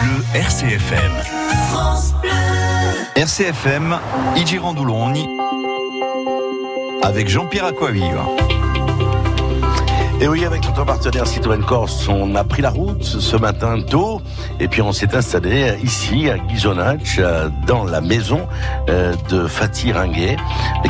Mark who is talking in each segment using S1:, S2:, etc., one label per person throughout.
S1: Bleu RCFM. RCFM, Igirandoulogne, avec Jean-Pierre Aquaviva.
S2: Et oui, avec notre partenaire Citroën Corse, on a pris la route ce matin tôt, et puis on s'est installé ici à Ghisonach, dans la maison euh, de Fatih Ringuet,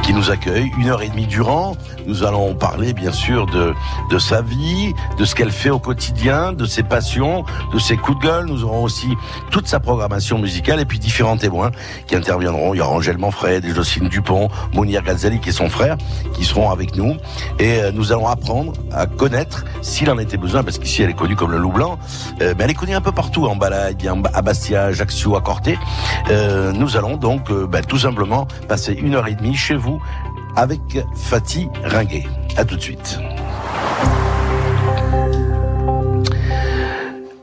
S2: qui nous accueille une heure et demie durant. Nous allons parler bien sûr de, sa vie, de ce qu'elle fait au quotidien, de ses passions, de ses coups de gueule. Nous aurons aussi toute sa programmation musicale et puis différents témoins qui interviendront. Il y aura Angèle Manfred, Jocelyne Dupont, Mounir Ghazali qui est son frère, qui seront avec nous. Et euh, nous allons apprendre à connaître, s'il en était besoin, parce qu'ici elle est connue comme le loup blanc, euh, mais elle est connue un peu partout, en Balade, à Bastia, Ajaccio, à Corté. Euh, nous allons donc ben, tout simplement passer une heure et demie chez vous avec Fatih Ringuet. À tout de suite.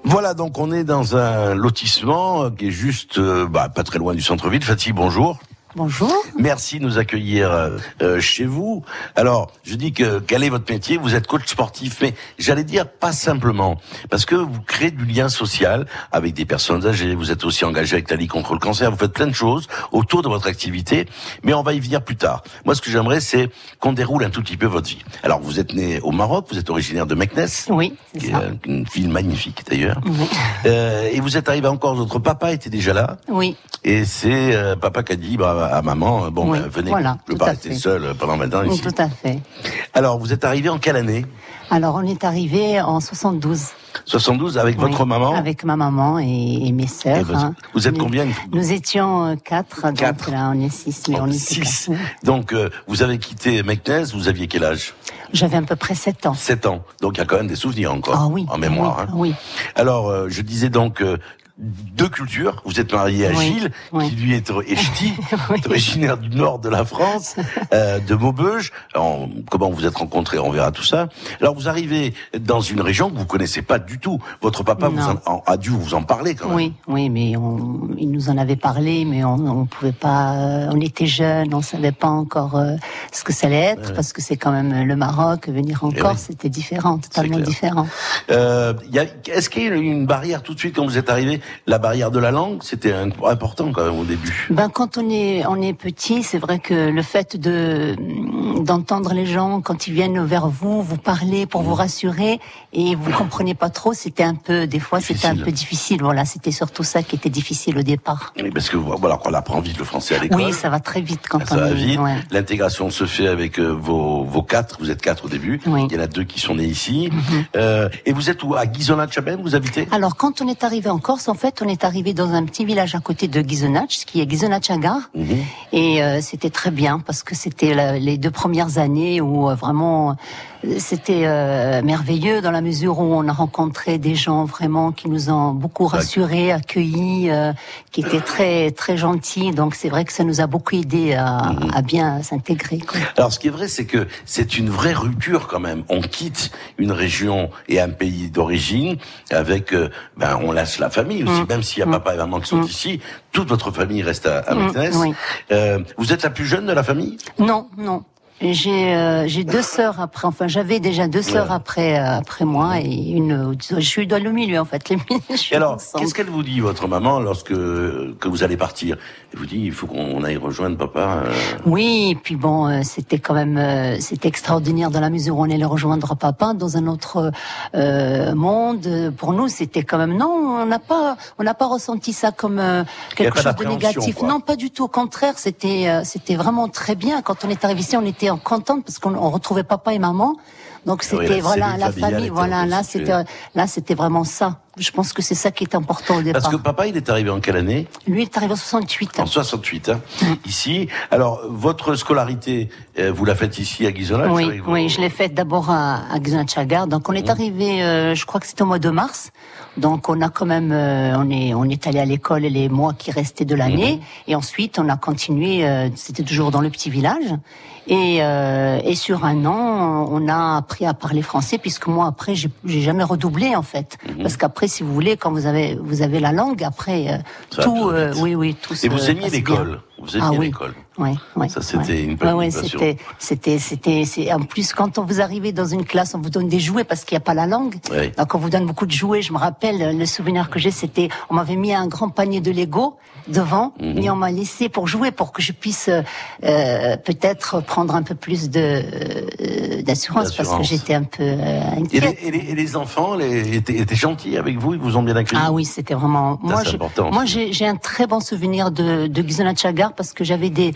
S2: Voilà, donc on est dans un lotissement qui est juste bah, pas très loin du centre-ville. Fatih, bonjour.
S3: Bonjour.
S2: Merci de nous accueillir euh, euh, chez vous. Alors, je dis que quel est votre métier? Vous êtes coach sportif, mais j'allais dire pas simplement, parce que vous créez du lien social avec des personnes âgées. Vous êtes aussi engagé avec la Ligue contre le cancer. Vous faites plein de choses autour de votre activité, mais on va y venir plus tard. Moi, ce que j'aimerais, c'est qu'on déroule un tout petit peu votre vie. Alors, vous êtes né au Maroc, vous êtes originaire de Meknes,
S3: oui,
S2: qui est une ville magnifique d'ailleurs, oui. euh, et vous êtes arrivé encore. Votre papa était déjà là.
S3: Oui.
S2: Et c'est euh, papa qui a dit bah, à maman, bon, ben, venez,
S3: voilà,
S2: je veux pas rester seul pendant 20 ans ici.
S3: Tout à fait.
S2: Alors, vous êtes arrivé en quelle année?
S3: Alors, on est arrivé en 72.
S2: 72 avec votre maman?
S3: Avec ma maman et, et mes sœurs.
S2: Vous, hein. vous êtes combien?
S3: Nous étions quatre, quatre. donc là on est six, mais on est
S2: six. Donc euh, vous avez quitté Meknes, vous aviez quel âge?
S3: J'avais à peu près 7 ans.
S2: 7 ans. Donc il y a quand même des souvenirs encore
S3: ah, oui,
S2: en mémoire.
S3: Oui.
S2: Hein.
S3: oui.
S2: Alors euh, je disais donc euh, deux cultures. Vous êtes marié à
S3: oui,
S2: Gilles,
S3: oui.
S2: qui lui est ch'ti,
S3: Oui.
S2: originaire du nord de la France, euh, de Maubeuge. Alors, comment vous êtes rencontrés On verra tout ça. Alors vous arrivez dans une région que vous connaissez pas du tout. Votre papa vous en, a dû vous en parler quand même.
S3: Oui, oui, mais on, il nous en avait parlé, mais on, on pouvait pas. euh, On était jeunes, on savait pas encore euh, ce que ça allait être, parce que c'est quand même le Maroc. Venir en
S2: Eh
S3: Corse,
S2: oui.
S3: c'était différent, totalement différent.
S2: Euh, il y a- Est-ce qu'il y a une barrière tout de suite quand vous êtes arrivé La barrière de la langue, c'était important quand même au début.
S3: Ben quand on est on est petit, c'est vrai que le fait de d'entendre les gens quand ils viennent vers vous, vous parler pour vous rassurer et vous comprenez pas trop, c'était un peu des fois c'était un peu difficile. Voilà, c'était surtout ça qui était difficile au départ.
S2: Oui, Parce que voilà, on apprend vite le français à l'école.
S3: Oui, ça va très vite quand
S2: Ça
S3: on
S2: va
S3: est.
S2: vite.
S3: ouais.
S2: L'intégration se fait avec euh, vos, vos quatre. Vous êtes quatre au début.
S3: Oui.
S2: Il y en a deux qui sont nés ici. Euh, et vous êtes où? À Ghisonachabem, vous habitez?
S3: Alors, quand on est arrivé en Corse, fait, on est arrivé dans un petit village à côté de Ghisonach, qui est Ghisonachagar.
S2: Mhm.
S3: Et euh, c'était très bien parce que c'était les deux premières années où euh, vraiment c'était euh, merveilleux dans la mesure où on a rencontré des gens vraiment qui nous ont beaucoup rassurés, accueillis, euh, qui étaient très très gentils. Donc c'est vrai que ça nous a beaucoup aidé à,
S2: Mhm.
S3: à bien s'intégrer.
S2: Alors, ce qui est vrai, c'est que c'est une vraie rupture quand même. On quitte une région et un pays d'origine avec, euh, ben, on laisse la famille aussi, même s'il y a papa et maman qui sont ici. Toute votre famille reste à, à
S3: oui.
S2: Euh, vous êtes la plus jeune de la famille?
S3: Non, non. J'ai euh, j'ai deux sœurs après. Enfin, j'avais déjà deux sœurs
S2: Ouais.
S3: après euh, après moi et une. Je suis dans le milieu en fait. Les
S2: Et alors, qu'est-ce qu'elle vous dit, votre maman, lorsque que vous allez partir? Elle vous dit, il faut qu'on aille rejoindre papa. euh,
S3: Oui, et puis bon, euh, c'était quand même euh, c'était extraordinaire dans la mesure où on allait rejoindre papa dans un autre euh, monde. Pour nous, c'était quand même non, on n'a pas on n'a pas ressenti ça comme euh, quelque chose de négatif.
S2: quoi.
S3: Non, pas du tout. Au contraire, c'était euh, c'était vraiment très bien. Quand on est arrivé ici, on était contente parce qu'on on retrouvait papa et maman. Donc
S2: Ah oui,
S3: c'était voilà
S2: cellule
S3: la famille.
S2: était
S3: Voilà là c'était là c'était vraiment ça. Je pense que c'est ça qui est important au départ.
S2: Parce que papa, il est arrivé en quelle année?
S3: Lui il est arrivé en 68.
S2: En 68, hein,
S3: Mm.
S2: ici. Alors, votre scolarité, euh, vous la faites ici à Ghisonach
S3: Oui,
S2: vos-
S3: oui, je l'ai faite d'abord à, à Ghizonachagar. Donc on est arrivé, euh, je crois que c'était au mois de mars. Donc on a quand même, euh, on est, on est allé à l'école les mois qui restaient de l'année, et ensuite on a continué. euh, c'était toujours dans le petit village, et, euh, et sur un an, on a appris à parler français, puisque moi après j'ai j'ai jamais redoublé en fait, parce qu'après si vous voulez, quand vous avez vous avez la langue, après euh,
S2: Ça
S3: tout, euh, oui oui tout.
S2: Et
S3: se
S2: vous aimiez l'école? Vous étiez
S3: Ah
S2: à
S3: oui.
S2: l'école.
S3: Ouais, ouais,
S2: Ça, c'était
S3: ouais.
S2: une
S3: Ouais, c'était, c'était, c'était, c'est, en plus, quand on vous arrivez dans une classe, on vous donne des jouets parce qu'il n'y a pas la langue.
S2: Oui.
S3: Donc, on vous donne beaucoup de jouets. Je me rappelle, le souvenir que j'ai, c'était, on m'avait mis un grand panier de Lego devant
S2: Mhm.
S3: et on m'a laissé pour jouer, pour que je puisse, euh, peut-être prendre un peu plus de, euh, d'assurance parce que j'étais un peu euh,
S2: Et
S3: inquiète.
S2: les, et les- et les enfants les, étaient, étaient gentils avec vous? Ils vous ont bien accueilli
S3: Ah oui, c'était vraiment. moi,
S2: important
S3: moi, j'ai j'ai un très bon souvenir de, de Parce que j'avais des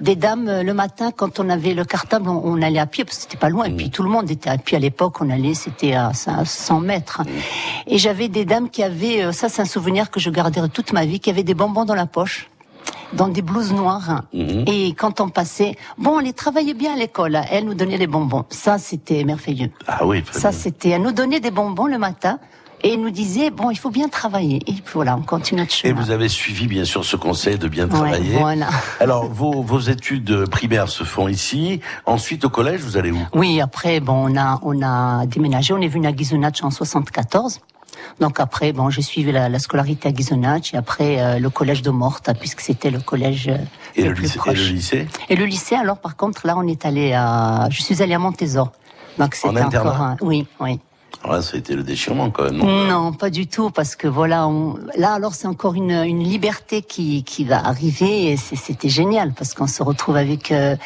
S3: des dames euh, le matin quand on avait le cartable, on, on allait à pied parce que c'était pas loin. Et
S2: Mm.
S3: puis tout le monde était à pied à l'époque. On allait, c'était à 100 mètres.
S2: Mm.
S3: Et j'avais des dames qui avaient, euh, ça c'est un souvenir que je garderai toute ma vie, qui avaient des bonbons dans la poche dans des blouses noires.
S2: Mhm.
S3: Et quand on passait, bon, on les travaillait bien à l'école. Elles nous donnaient les bonbons. Ça, c'était merveilleux.
S2: Ah oui,
S3: Ça, c'était, elle nous donnait des bonbons le matin et elle nous disait, bon, il faut bien travailler. Et voilà, on continue notre
S2: Et
S3: chemin.
S2: vous avez suivi bien sûr ce conseil de bien
S3: Ouais,
S2: travailler.
S3: voilà.
S2: Alors vos, vos études primaires se font ici. Ensuite au collège, vous allez où?
S3: Oui, après, bon, on a, on a déménagé, on est venu à Ghisonach en 74. Donc après, bon, j'ai suivi la, la scolarité à Ghisonach et après euh, le collège de Morte, puisque c'était le collège euh,
S2: et
S3: le,
S2: le,
S3: plus
S2: lycée, et
S3: proche.
S2: le lycée?
S3: Et le lycée, alors par contre, là, on est allé à, je suis allée à Montésor. Donc c'était
S2: internat
S3: encore un, oui, oui.
S2: Ça a été le déchirement quand même. non?
S3: Non, pas du tout, parce que voilà, on, là alors c'est encore une, une liberté qui, qui va arriver et c'était génial parce qu'on se retrouve avec euh,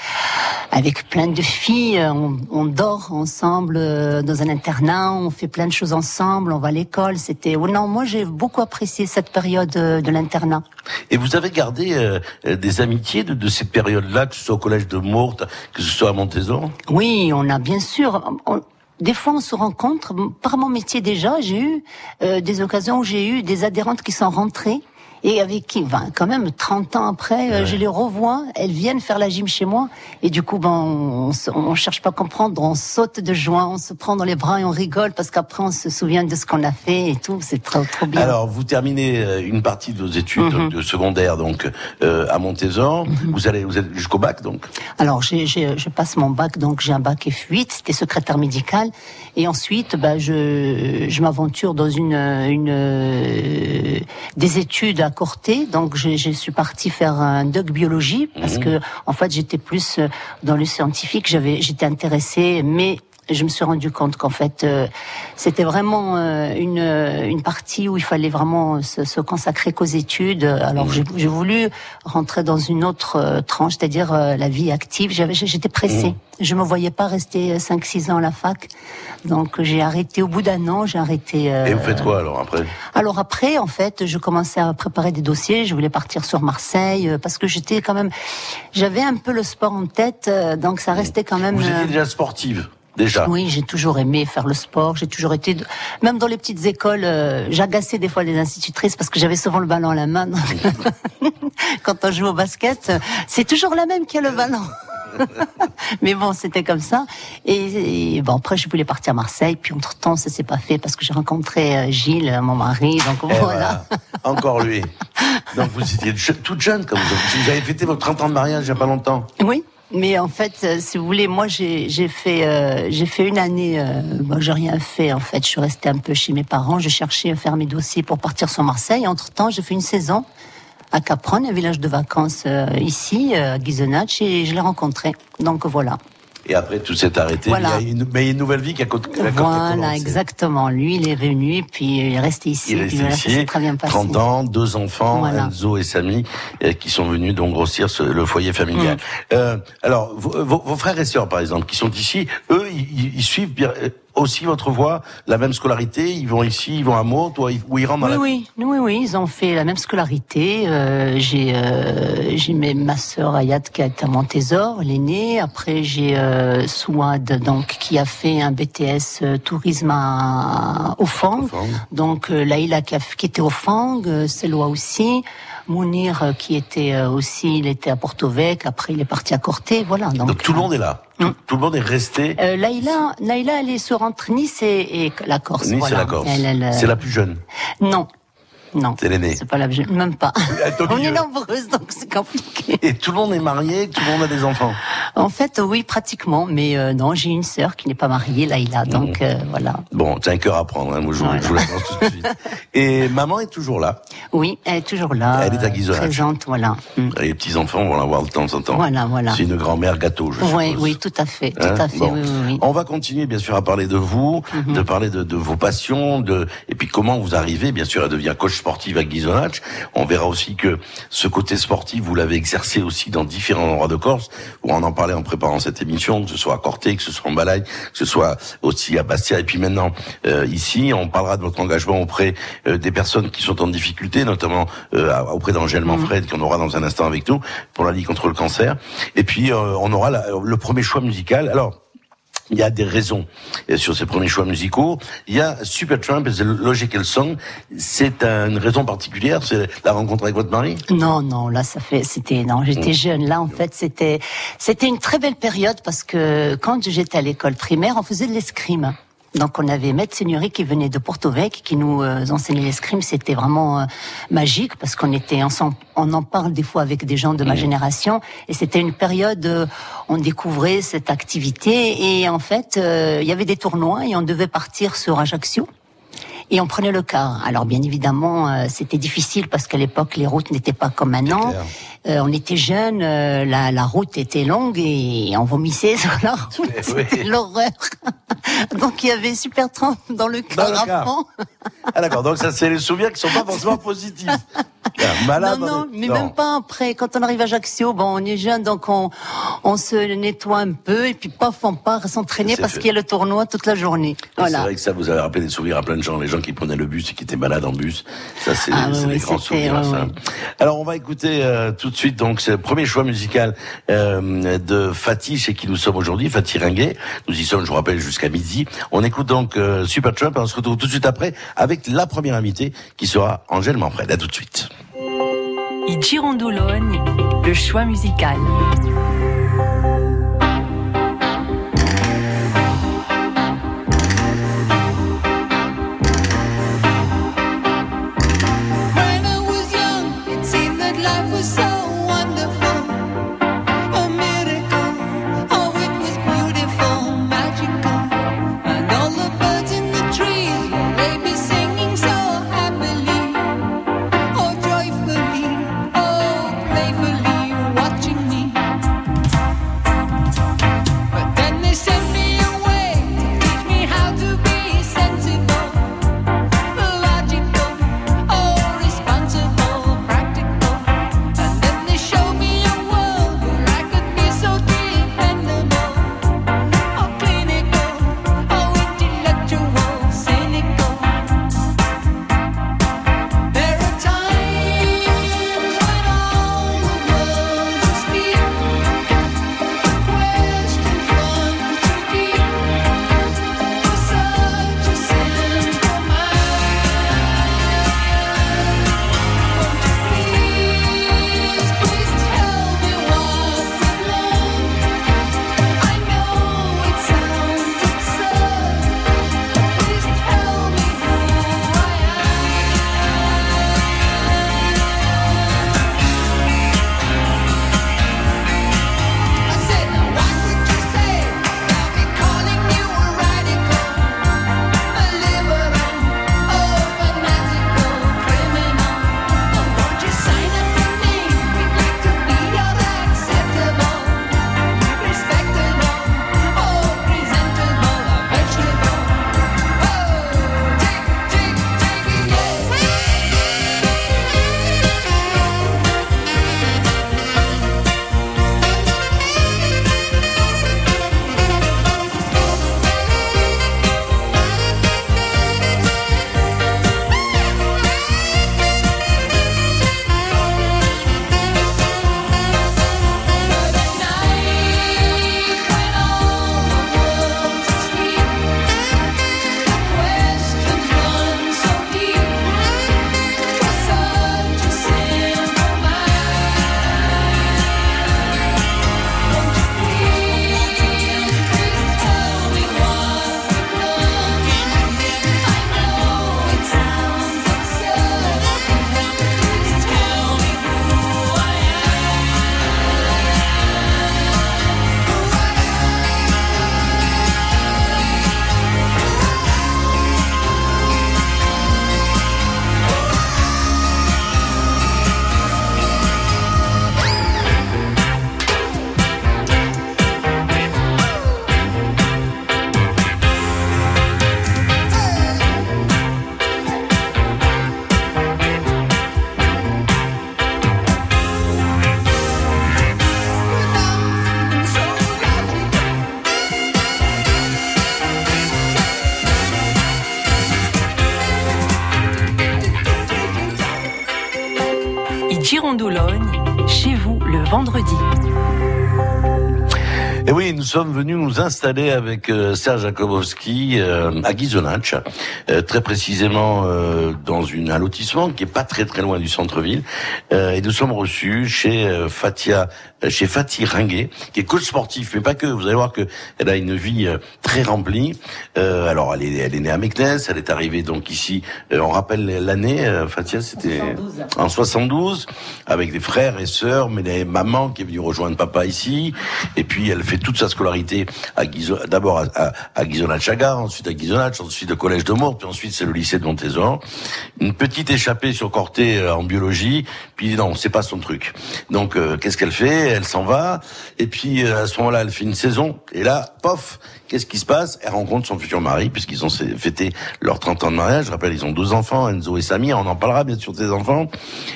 S3: avec plein de filles, on, on dort ensemble euh, dans un internat, on fait plein de choses ensemble, on va à l'école. C'était oh non, moi j'ai beaucoup apprécié cette période euh, de l'internat.
S2: Et vous avez gardé euh, des amitiés de, de cette période-là, que ce soit au collège de Morte, que ce soit à Montésor
S3: Oui, on a bien sûr. on- des fois, on se rencontre. Par mon métier déjà, j'ai eu euh, des occasions où j'ai eu des adhérentes qui sont rentrées et avec qui, ben, quand même, 30 ans après, euh, je les revois. Elles viennent faire la gym chez moi et du coup, ben, on, se- on cherche pas à comprendre, on saute de joie, on se prend dans les bras et on rigole parce qu'après, on se souvient de ce qu'on a fait et tout. C'est trop, trop bien.
S2: Alors, vous terminez euh, une partie de vos études
S3: Mhm.
S2: de secondaire donc euh, à Montésor. Vous allez, vous êtes jusqu'au bac donc?
S3: Alors, j'ai, j'ai- je passe mon bac, donc j'ai un bac F8, c'était secrétaire médical. Et ensuite, bah, je, je m'aventure dans une, une, euh, des études à Corté. Donc, je, je suis partie faire un doc biologie parce que, en fait, j'étais plus dans le scientifique. J'avais, j'étais intéressée, mais je me suis rendu compte qu'en fait, euh, c'était vraiment euh, une, une partie où il fallait vraiment se, se consacrer qu'aux études. Alors, j'ai j'ai voulu rentrer dans une autre euh, tranche, c'est-à-dire euh, la vie active. J'avais- J'étais pressée. Je me voyais pas rester 5-6 ans à la fac. Donc, j'ai arrêté au bout d'un an, j'ai arrêté. euh,
S2: Et vous faites quoi alors après?
S3: Alors après, en fait, je commençais à préparer des dossiers. Je voulais partir sur Marseille euh, parce que j'étais quand même, j'avais un peu le sport en tête, euh, donc ça restait quand même.
S2: Vous
S3: euh,
S2: étiez déjà sportive? Déjà.
S3: oui, j'ai toujours aimé faire le sport. J'ai toujours été, de- même dans les petites écoles, euh, j'agaçais des fois les institutrices parce que j'avais souvent le ballon à la main. Donc, Quand on joue au basket, c'est toujours la même qui a le ballon. Mais bon, c'était comme ça. Et, et bon, après, je voulais partir à Marseille. Puis entre temps, ça s'est pas fait parce que j'ai rencontré euh, Gilles, mon mari. Donc
S2: Eh
S3: voilà.
S2: voilà. Encore lui. Donc vous étiez toute jeune comme vous. Vous avez fêté votre 30 ans de mariage il y a pas longtemps.
S3: Oui. Mais en fait, euh, si vous voulez, moi j'ai fait euh, j'ai fait une année. Euh, j'ai rien fait en fait. Je suis restée un peu chez mes parents. Je cherchais à faire mes dossiers pour partir sur Marseille. Entre temps, j'ai fait une saison à Capron, un village de vacances euh, ici, euh, à Ghisonach, et je l'ai rencontré. Donc voilà.
S2: Et après tout s'est arrêté.
S3: Voilà.
S2: Il y a une, mais il y a une nouvelle vie qui a, qui a-
S3: Voilà, exactement. Lui, il est venu, puis il est resté ici.
S2: Il est
S3: puis
S2: ici,
S3: très bien passé.
S2: 30 ans, deux enfants,
S3: Voilà.
S2: Enzo et Samy, euh, qui sont venus donc grossir ce- le foyer familial.
S3: Mm.
S2: Euh, alors, vos, vos- vos frères et sœurs, par exemple, qui sont ici, eux, ils, ils suivent bien, euh, aussi votre voie, la même scolarité, ils vont ici, ils vont à Meaux, toi, ou ils rentrent dans
S3: Oui,
S2: la...
S3: oui, oui, oui, ils ont fait la même scolarité. Euh, j'ai euh, j'ai ma sœur Ayat qui est à Montésor, l'aînée. Après, j'ai euh, Souad, donc qui a fait un BTS euh, tourisme à, au Fang.
S2: Au Fang.
S3: Donc euh, Laïla qui, a- qui était au Fang, euh, Selwa aussi. Mounir euh, qui était euh, aussi, il était à Porto Vec. Après, il est parti à Corté. Voilà. Donc,
S2: Donc tout le monde est là. Tout, tout le monde est resté.
S3: euh, Laïla, Laïla, elle est sur entre Nice et, et la Corse.
S2: Nice
S3: voilà.
S2: et la Corse.
S3: Euh,
S2: C'est la plus jeune.
S3: Non. Non.
S2: C'est l'aînée.
S3: C'est pas la même pas. On est nombreuses, donc c'est compliqué.
S2: Et tout le monde est marié, tout le monde a des enfants.
S3: En fait, oui, pratiquement. Mais euh, non, j'ai une sœur qui n'est pas mariée, Laïla. Donc euh, voilà.
S2: Bon, t'as un cœur à prendre, hein, moi je, vous- je vous l'annonce tout de suite. Et maman est toujours là.
S3: Oui, elle est toujours là.
S2: Elle est à
S3: euh,
S2: Guizonac.
S3: Présente, voilà. Mm.
S2: Les petits-enfants vont la voir de temps en temps.
S3: Voilà, voilà.
S2: C'est une grand-mère gâteau, je
S3: Oui,
S2: suppose.
S3: oui, tout à fait, tout
S2: Hein
S3: à fait.
S2: Bon.
S3: Oui, oui, oui.
S2: On va continuer bien sûr à parler de vous,
S3: Mhm.
S2: de parler de, de vos passions, de et puis comment vous arrivez bien sûr à devenir coach sportif à Guisonach. On verra aussi que ce côté sportif vous l'avez exercé aussi dans différents endroits de Corse. Où on en parlait en préparant cette émission, que ce soit à Corté, que ce soit en Balagne, que ce soit aussi à Bastia et puis maintenant euh, ici. On parlera de votre engagement auprès euh, des personnes qui sont en difficulté, notamment euh, auprès d'Angèle
S3: Mhm.
S2: Manfred qu'on aura dans un instant avec nous pour la Ligue contre le cancer. Et puis euh, on aura la- le premier choix musical. Alors il y a des raisons euh, sur ces premiers choix musicaux. Il y a Supertramp et The Logical Song. C'est une raison particulière, c'est la rencontre avec votre mari?
S3: Non, non, là, ça fait, c'était, non, j'étais jeune. Là, en fait, c'était, c'était une très belle période parce que quand j'étais à l'école primaire, on faisait de l'escrime. Donc, on avait Maître Seigneurie qui venait de Porto Vecchio, qui nous euh, enseignait l'escrime. C'était vraiment euh, magique parce qu'on était ensemble. On en parle des fois avec des gens de ma génération. Et c'était une période, euh, on découvrait cette activité. Et en fait, il y avait des tournois et on devait partir sur Ajaccio. Et on prenait le car. Alors bien évidemment, euh, c'était difficile parce qu'à l'époque, les routes n'étaient pas comme maintenant. Euh, on était jeunes, euh, la, la route était longue et on vomissait sur la route.
S2: Eh
S3: C'était
S2: oui.
S3: l'horreur. Donc il y avait super trempe dans le fond.
S2: Ah d'accord, donc ça c'est les souvenirs qui sont pas forcément positifs. Malade.
S3: non, non, mais même pas après. Quand on arrive à Ajaccio, bon, on est jeune, donc on, on se nettoie un peu et puis paf, on part s'entraîner
S2: C'est
S3: parce qu'il y a le tournoi toute la journée.
S2: C'est
S3: Voilà.
S2: vrai que ça vous avez rappelé des souvenirs à plein de gens, les gens qui prenaient le bus et qui étaient malades en bus. Ça c'est
S3: Ah, oui,
S2: c'est des
S3: oui,
S2: grands souvenirs.
S3: ouais,
S2: ça.
S3: ouais.
S2: Alors on va écouter euh, tout de suite donc ce premier choix musical euh, de Fatih chez qui nous sommes aujourd'hui, Fatih Ringuet. Nous y sommes, je vous rappelle, jusqu'à midi. On écoute donc euh, Super Trump et on se retrouve tout de suite après avec la première invitée qui sera Angèle Manfred. À tout de suite.
S4: I Girondologne, le choix musical.
S2: Et oui, nous sommes venus nous installer avec euh, Serge Jakobowski euh, à Gizonach, euh, très précisément dans un lotissement qui est pas très très loin du centre-ville. Et nous sommes reçus chez Fatia, chez Fatih Ringuet, qui est coach sportif, mais pas que. Vous allez voir que elle a une vie euh, très remplie. Euh, alors, elle est, elle est née à Meknes, elle est arrivée donc ici. euh, on rappelle l'année, euh, Fatia, c'était en 72, avec des frères et sœurs, mais des mamans qui est venue rejoindre papa ici. Et puis, elle fait toute sa scolarité à d'abord à, à, à Ghisonaccia-Gare, ensuite à Ghisonach, ensuite au collège de Mour, puis ensuite c'est le lycée de Montésor. Une petite échappée sur Corté euh, en biologie, puis non, c'est pas son truc. Donc, euh, qu'est-ce qu'elle fait? Elle s'en va, et puis euh, à ce moment-là, elle fait une saison, et là, pof, qu'est-ce qui se passe? Elle rencontre son futur mari, puisqu'ils ont fêté leurs 30 ans de mariage. Je rappelle, ils ont deux enfants, Enzo et Samir, on en parlera bien sûr des enfants.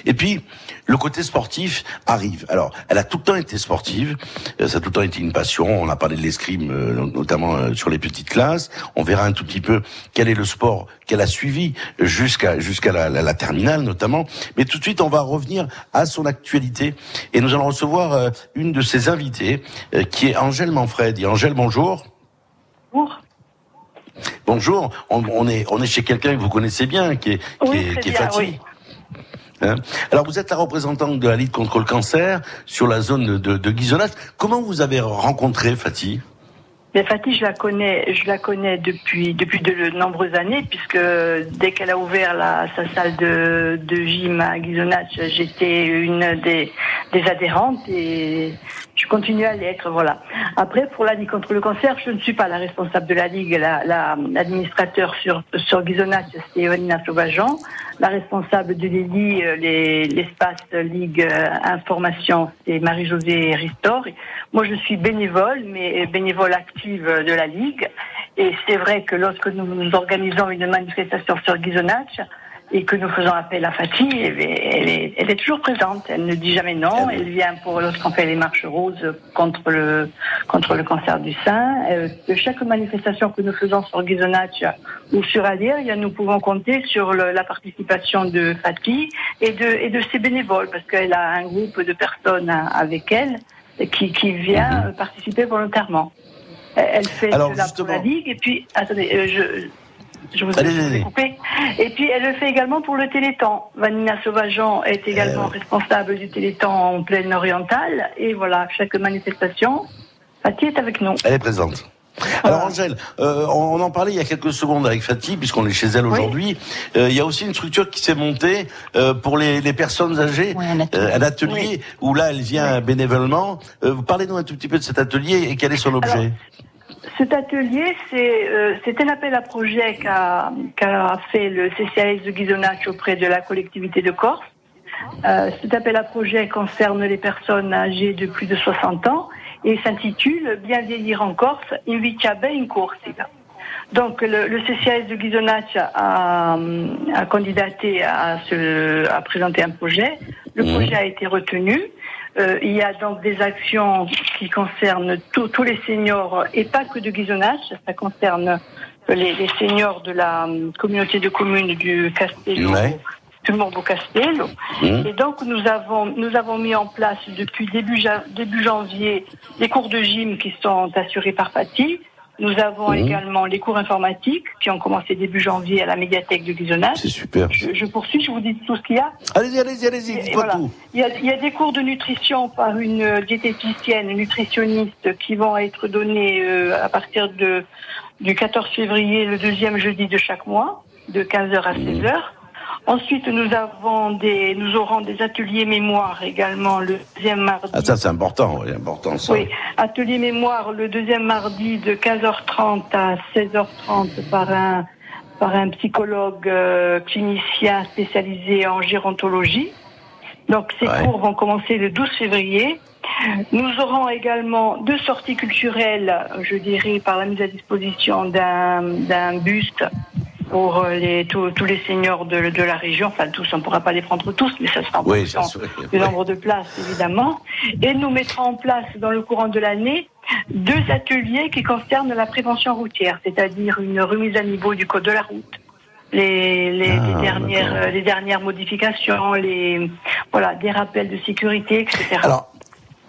S2: Et puis, le côté sportif arrive. Alors, elle a tout le temps été sportive, euh, ça a tout le temps été une passion. On a parlé de l'escrime, euh, notamment euh, sur les petites classes. On verra un tout petit peu quel est le sport qu'elle a suivi jusqu'à jusqu'à la, la- la terminale notamment. Mais tout de suite, on va revenir à son actualité et nous allons recevoir une de ses invitées, qui est Angèle Manfred. Et Angèle, bonjour.
S5: Bonjour.
S2: Bonjour. On, on est on est chez quelqu'un que vous connaissez bien, qui est qui
S5: Oui,
S2: est, qui est
S5: bien,
S2: Fatih.
S5: oui.
S2: Hein Alors vous êtes la représentante de la Ligue contre le cancer sur la zone de, de. Comment vous avez rencontré Fatih?
S5: Mais Fatih, je la connais, je la connais depuis depuis de nombreuses années, puisque dès qu'elle a ouvert sa salle de, gym à Ghisonach, j'étais une des, des adhérentes je continue à l'être. Voilà. Après, pour la Ligue contre le cancer, je ne suis pas la responsable de la Ligue. La- la- L'administrateur sur sur Ghisonach, c'est Evanina Sauvageant. La responsable de l'ELI, euh, les- l'espace Ligue euh, Information, c'est Marie-Josée Ristor. Moi, je suis bénévole, mais bénévole active de la Ligue. Et c'est vrai que lorsque nous, nous organisons une manifestation sur Ghisonach et que nous faisons appel à Fatih, eh elle est, elle est toujours présente. Elle ne dit jamais non. Elle vient pour lorsqu'on fait les marches roses contre le contre le cancer du sein. Euh, de chaque manifestation que nous faisons sur Ghisonach ou sur Alir, nous pouvons compter sur le- la participation de Fatih et de et de ses bénévoles parce qu'elle a un groupe de personnes avec elle qui, qui vient euh, participer volontairement. Elle fait
S2: Alors,
S5: pour la Ligue et puis attendez, euh, je je vous, ai
S2: allez.
S5: coupé. Et puis elle le fait également pour le Téléthon. Vanina Sauvageant est également
S2: Euh.
S5: responsable du Téléthon en plaine orientale. Et voilà, chaque manifestation, Fatih est avec nous.
S2: Elle est présente. Alors Angèle, euh, on, en parlait il y a quelques secondes avec Fatih, puisqu'on est chez elle aujourd'hui. Euh, il y a aussi une structure qui s'est montée euh, pour les, les personnes âgées,
S3: Oui, un atelier.
S2: Euh, un atelier où là elle vient bénévolement. Euh, vous parlez-nous un tout petit peu de cet atelier et quel est son objet?
S5: Alors, Cet atelier, c'est euh, c'est un appel à projet qu'a fait le CCAS de Ghisonach auprès de la collectivité de Corse. Euh, cet appel à projet concerne les personnes âgées de plus de 60 ans et s'intitule Bien vieillir en Corse, Invitabe in Corsica. Donc le, le CCAS de Ghisonach a, a candidaté à, se, à présenter un projet. Le
S2: Mhm.
S5: projet a été retenu. Euh, il y a donc des actions qui concernent tous- tous les seniors et pas que de Ghisonach. Ça concerne les, les seniors de la hum, communauté de communes du Castello,
S2: Ouais.
S5: du Morbo Castello.
S2: Mhm.
S5: Et donc nous avons nous avons mis en place depuis début ja- début janvier des cours de gym qui sont assurés par Fatih. Nous avons également les cours informatiques qui ont commencé début janvier à la médiathèque de Ghisonach.
S2: C'est super.
S5: Je, je poursuis, je vous dis tout ce qu'il y a.
S2: Allez-y, allez-y, allez-y,
S5: Et
S2: dites-moi
S5: voilà.
S2: tout.
S5: Il y, a, il y a des cours de nutrition par une euh, diététicienne, une nutritionniste qui vont être donnés euh, à partir de, du 14 février, le deuxième jeudi de chaque mois, de 15h à 16h. Ensuite, nous avons des, nous aurons des ateliers mémoire également le deuxième mardi.
S2: Ah ça c'est important, oui, important ça.
S5: Oui, atelier mémoire le deuxième mardi de 15h30 à 16h30 par un par un psychologue euh, clinicien spécialisé en gérontologie. Donc ces
S2: Ouais.
S5: cours vont commencer le 12 février. Nous aurons également deux sorties culturelles, je dirais, par la mise à disposition d'un d'un buste pour euh, les, tous, tous les seniors de, de la région. Enfin, tous, on ne pourra pas les prendre tous, mais ça sera en
S2: Oui,
S5: fonction du nombre de places, évidemment. Et nous mettrons en place, dans le courant de l'année, deux ateliers qui concernent la prévention routière, c'est-à-dire une remise à niveau du code de la route les, les,
S2: Ah,
S5: les dernières,
S2: d'accord.
S5: les dernières modifications, les, voilà, des rappels de sécurité, etc.
S2: Alors,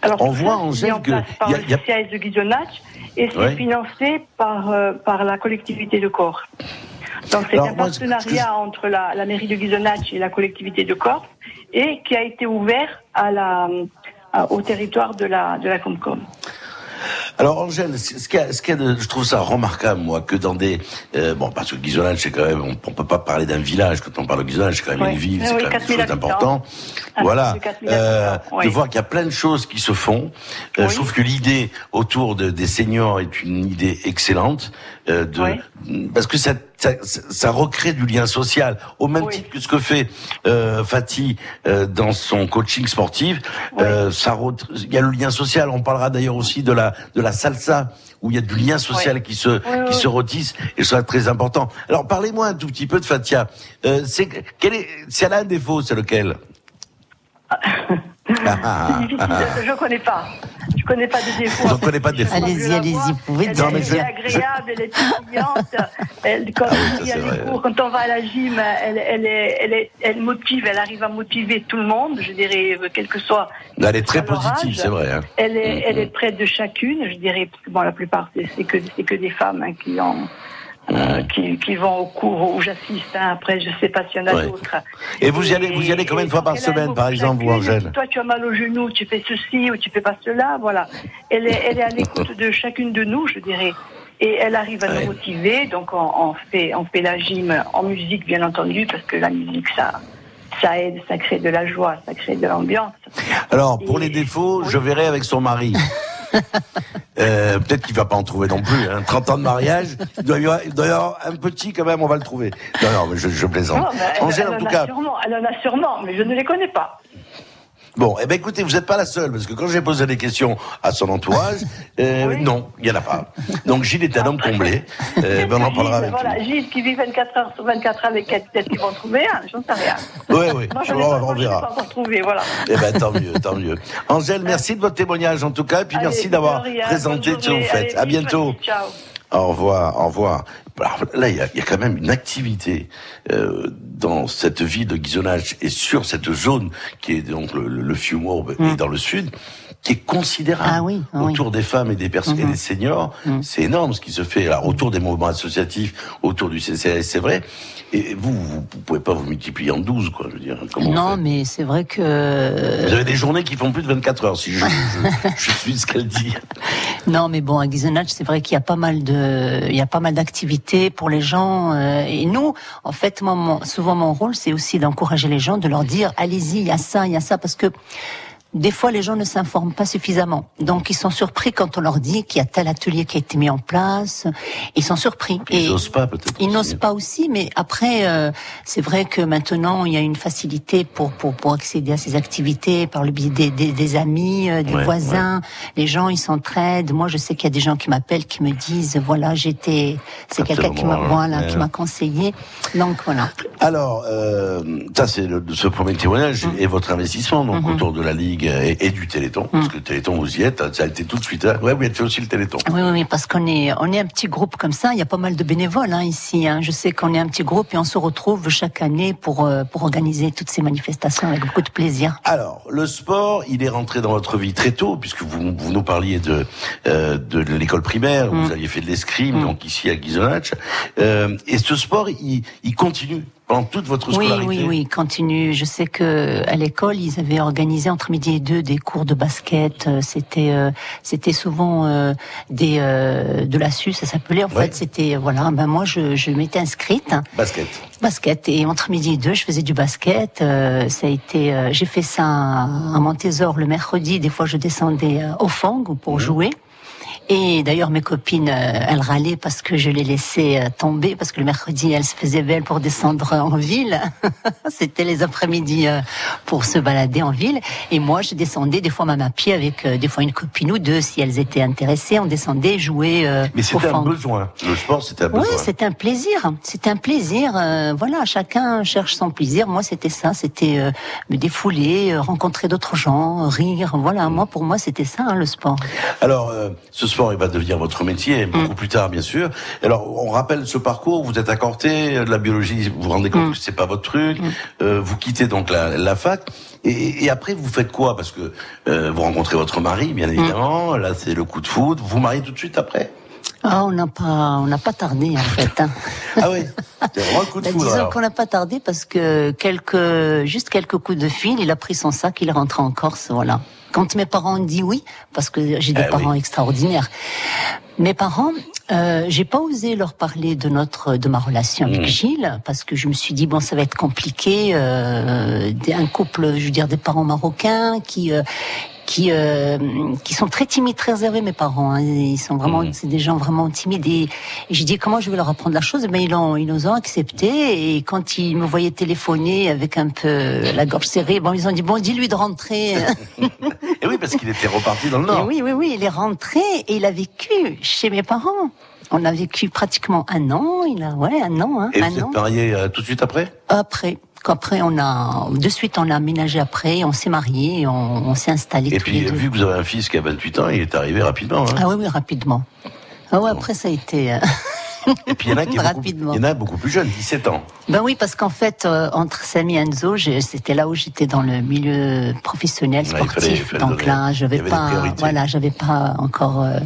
S5: Alors,
S2: on voit,
S5: c'est
S2: Angèle,
S5: en
S2: que
S5: par
S2: y a-
S5: le
S2: y a-
S5: CCAS de Guisonnach et c'est
S2: Ouais.
S5: financé par, euh, par la collectivité de Corse. Donc c'est un
S2: moi,
S5: partenariat entre la, la mairie de Guisonnach et la collectivité de Corse et qui a été ouvert à la, à- au territoire de la, de la Comcom.
S2: Alors Angèle, ce qu'il y a, y de- je trouve ça remarquable moi que dans des euh, bon parce que Guisonnage c'est quand même on, on peut pas parler d'un village. Quand on parle de Guisonnage c'est quand même
S5: Oui.
S2: une ville
S5: Oui,
S2: c'est
S5: oui,
S2: quand même
S5: 4000
S2: quelque chose d'important
S5: Un
S2: voilà.
S5: de 4000
S2: euh,
S5: habitants, oui.
S2: de voir qu'il y a plein de choses qui se font. Euh, je trouve que l'idée autour de, des seniors est une idée excellente euh, de parce que ça, ça ça recrée du lien social au même
S5: Oui.
S2: titre que ce que fait euh, Fatih euh, dans son coaching sportif euh, ça il y a le lien social on parlera d'ailleurs aussi de la de la salsa où il y a du lien social
S5: Oui.
S2: qui se qui se retisse et ça très important. Alors parlez-moi un tout petit peu de Fatia. Euh, c'est quel est si elle a un défaut, c'est lequel? Ah, ah, ah.
S5: je ne connais pas. Je connais pas de défauts.
S2: Vous en connaissez pas de défauts
S3: Allez-y,
S5: Je
S3: allez-y, vous pouvez
S5: elle
S3: dire,
S5: est
S2: mais je-
S5: agréable, elle est pétillante. Elle, quand,
S2: Ah oui, ça,
S5: cours, quand on va à la gym, elle, elle, est, elle, est, elle motive, elle arrive à motiver tout le monde, je dirais, euh, quel que soit.
S2: Elle est très positive, c'est vrai. Hein.
S5: Elle est,
S2: Mhm.
S5: elle est près de chacune, je dirais, parce que bon, la plupart, c'est que, c'est que des femmes hein, qui, ont, euh, qui, qui vont au cours où j'assiste. hein. Après, je sais pas s'il y en a
S2: Ouais.
S5: d'autres.
S2: Et vous y allez, vous y allez combien de fois par semaine, par exemple, vous. Angèle
S5: toi, tu as mal au genou, tu fais ceci ou tu fais pas cela, voilà. Elle est, elle est à l'écoute de chacune de nous, je dirais. Et elle arrive à
S2: Ouais.
S5: nous motiver. Donc, on, on fait, on fait la gym en musique, bien entendu, parce que la musique, ça, ça aide, ça crée de la joie, ça crée de l'ambiance.
S2: Alors pour
S5: Et-
S2: les défauts,
S5: Oui.
S2: je verrai avec son mari. Euh, Peut-être qu'il va pas en trouver non plus. Hein. 30 ans de mariage, il doit y avoir, un petit quand même, on va le trouver. Non, non, mais je, je plaisante.
S5: Non, mais elle,
S2: Angèle,
S5: elle
S2: en
S5: en
S2: tout
S5: a
S2: cas,
S5: sûrement, elle en a sûrement, mais je ne les connais pas.
S2: Bon, eh ben écoutez, vous n'êtes pas la seule, parce que quand j'ai posé des questions à son entourage, euh,
S5: Oui.
S2: non, il n'y en a pas. Donc Gilles est un homme comblé. Euh, ben, on en parlera
S5: Gilles,
S2: avec
S5: voilà,
S2: lui.
S5: Gilles qui vit 24 heures sur 24 avec elle, peut-être qu'ils vont trouver un, j'en sais rien.
S2: Oui, oui,
S5: Moi, je
S2: on,
S5: n'ai pas,
S2: on verra.
S5: pas trouvé, voilà.
S2: Eh ben tant mieux, tant mieux. Angèle, merci de votre témoignage en tout cas, et puis
S5: Allez,
S2: merci d'avoir
S5: rien,
S2: présenté ce que vous faites. À bientôt.
S5: Ciao.
S2: Au revoir, au revoir. Alors, là, il y a, il y a quand même une activité euh, dans cette ville de Guisonnage et sur cette zone qui est donc le, le, le et dans le sud, qui est considérable
S3: Ah oui, ah oui.
S2: autour des femmes et des personnes et des seniors. C'est énorme ce qui se fait là, autour des mouvements associatifs, autour du CCAS, c'est vrai. Et vous, vous, pouvez pas vous multiplier en 12, quoi. Je veux dire, comment on
S3: Non, mais c'est vrai que
S2: Vous avez des journées qui font plus de 24 heures, si je, je, je suis ce qu'elle dit.
S3: Non, mais bon, à Guisenach, c'est vrai qu'il y a pas mal de, il y a pas mal d'activités pour les gens. euh, et nous, en fait, moi, mon- souvent mon rôle, c'est aussi d'encourager les gens, de leur dire, allez-y, il y a ça, il y a ça, parce que des fois, les gens ne s'informent pas suffisamment. Donc, ils sont surpris quand on leur dit qu'il y a tel atelier qui a été mis en place. Ils sont surpris.
S2: Ils n'osent pas, peut-être.
S3: ils n'osent pas aussi, mais après, euh, c'est vrai que maintenant, il y a une facilité pour, pour, pour accéder à ces activités par le biais des, des, des amis, euh, des
S2: Ouais,
S3: voisins. Les gens, ils s'entraident. Moi, je sais qu'il y a des gens qui m'appellent, qui me disent, voilà, j'étais, c'est quelqu'un qui m'a, voilà, qui m'a conseillé. Donc, voilà.
S2: Alors, euh, ça c'est le- ce premier témoignage
S3: Mm.
S2: et votre investissement donc
S3: Mm-hmm.
S2: autour de la Ligue et, et du Téléthon, parce que le Téléthon vous y êtes, ça a été tout de suite. hein. Ouais, vous avez fait aussi le Téléthon.
S3: Oui, oui, parce qu'on est, on est un petit groupe comme ça. Il y a pas mal de bénévoles hein, ici. Hein. Je sais qu'on est un petit groupe et on se retrouve chaque année pour euh, pour organiser toutes ces manifestations avec beaucoup de plaisir.
S2: Alors, le sport, il est rentré dans votre vie très tôt, puisque vous, vous nous parliez de euh, de l'école primaire,
S3: Mm.
S2: vous aviez fait de l'escrime, donc ici à Guisonnach. Euh, et ce sport, il, il continue pendant toute votre
S3: Oui,
S2: scolarité.
S3: oui, oui, continue. Je sais que à l'école, ils avaient organisé entre midi et deux des cours de basket. Euh, C'était, euh, c'était souvent euh, des euh, de la SU, ça s'appelait. En
S2: Ouais.
S3: fait, c'était voilà. Ben moi, je, je m'étais inscrite
S2: Basket.
S3: basket et entre midi et deux, je faisais du basket. Euh, ça a été, euh, j'ai fait ça à Montésor le mercredi. Des fois, je descendais euh, au Fang pour jouer. Et d'ailleurs, mes copines, euh, elles râlaient parce que je les laissais euh, tomber, parce que le mercredi, elles se faisaient belles pour descendre en ville. C'était les après-midi euh, pour se balader en ville. Et moi, je descendais des fois même à pied avec des fois une copine ou deux, si elles étaient intéressées. On descendait jouer
S2: Mais c'était un besoin. Le sport, c'était un
S3: Oui,
S2: besoin.
S3: c'est un plaisir. C'est un plaisir. voilà, chacun cherche son plaisir. Moi, c'était ça. C'était me défouler, rencontrer d'autres gens, rire. Voilà, moi, pour moi, c'était ça, hein, le sport.
S2: Alors, ce sport sport, il va devenir votre métier
S3: Mm.
S2: beaucoup plus tard, bien sûr. Alors, on rappelle ce parcours. Vous êtes à Corté, de la biologie. Vous vous rendez compte
S3: Mm.
S2: que c'est pas votre truc. Euh, vous quittez donc la, la fac. Et, et après, vous faites quoi? Parce que euh, vous rencontrez votre mari, bien
S3: Mm.
S2: évidemment. Là, c'est le coup de foudre. Vous vous mariez tout de suite après?
S3: Ah, on n'a pas, on n'a pas tardé en fait. hein.
S2: Ah oui. C'est vraiment le coup de
S3: Ben,
S2: foudre.
S3: disons qu'on n'a pas tardé parce que quelques, juste quelques coups de fil, il a pris son sac, il est rentré en Corse, voilà. Quand mes parents ont dit oui, parce que j'ai des
S2: Eh
S3: parents
S2: oui.
S3: extraordinaires. Mes parents, euh, j'ai pas osé leur parler de notre, de ma relation avec
S2: Mmh.
S3: Gilles, parce que je me suis dit bon, ça va être compliqué. Euh, un couple, je veux dire, des parents marocains qui euh, qui euh, qui sont très timides, très réservés, mes parents. hein. Ils sont vraiment,
S2: Mhm.
S3: c'est des gens vraiment timides. Et, et j'ai dit comment je vais leur apprendre la chose? Mais ils ont, ils nous ont accepté. Et quand ils me voyaient téléphoner avec un peu la gorge serrée, bon, ils ont dit bon, dis-lui de rentrer.
S2: Et oui, parce qu'il était reparti dans le
S3: Et
S2: Nord.
S3: oui, oui, oui, il est rentré et il a vécu chez mes parents. On a vécu pratiquement un an. Il a, ouais, un an, hein,
S2: Et
S3: un
S2: vous
S3: an.
S2: êtes marié euh, tout de suite après?
S3: Après, qu'après on a, de suite on a aménagé après, on s'est mariés, on, on s'est installés
S2: Et
S3: tous
S2: puis,
S3: les deux.
S2: vu que vous avez un fils qui a 28 ans, il est arrivé rapidement. hein.
S3: Ah oui, oui, rapidement. Ah ouais, après ça a été. euh,
S2: Et puis, il y en a qui beaucoup, il y en a beaucoup plus jeunes, 17 ans.
S3: Ben oui, parce qu'en fait, euh, entre Samy et Enzo, c'était là où j'étais dans le milieu professionnel
S2: Ouais, il
S3: sportif.
S2: fallait- il fallait
S3: Donc
S2: donner-
S3: là, je
S2: il y
S3: vais
S2: avait des
S3: pas, voilà, j'avais pas encore euh,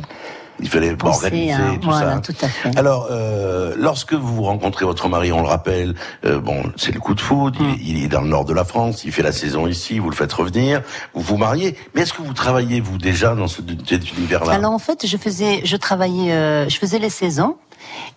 S2: Il fallait
S3: pensé
S2: organiser
S3: à,
S2: tout
S3: voilà,
S2: ça.
S3: tout à fait.
S2: Alors, euh, lorsque vous rencontrez votre mari, on le rappelle, euh, bon, c'est le coup de foudre,
S3: Mm.
S2: il, il est dans le nord de la France, il fait la saison ici, vous le faites revenir, vous vous mariez. Mais est-ce que vous travaillez, vous, déjà, dans ce, cet univers-là?
S3: Alors en fait, je faisais, je travaillais, euh, je faisais les saisons.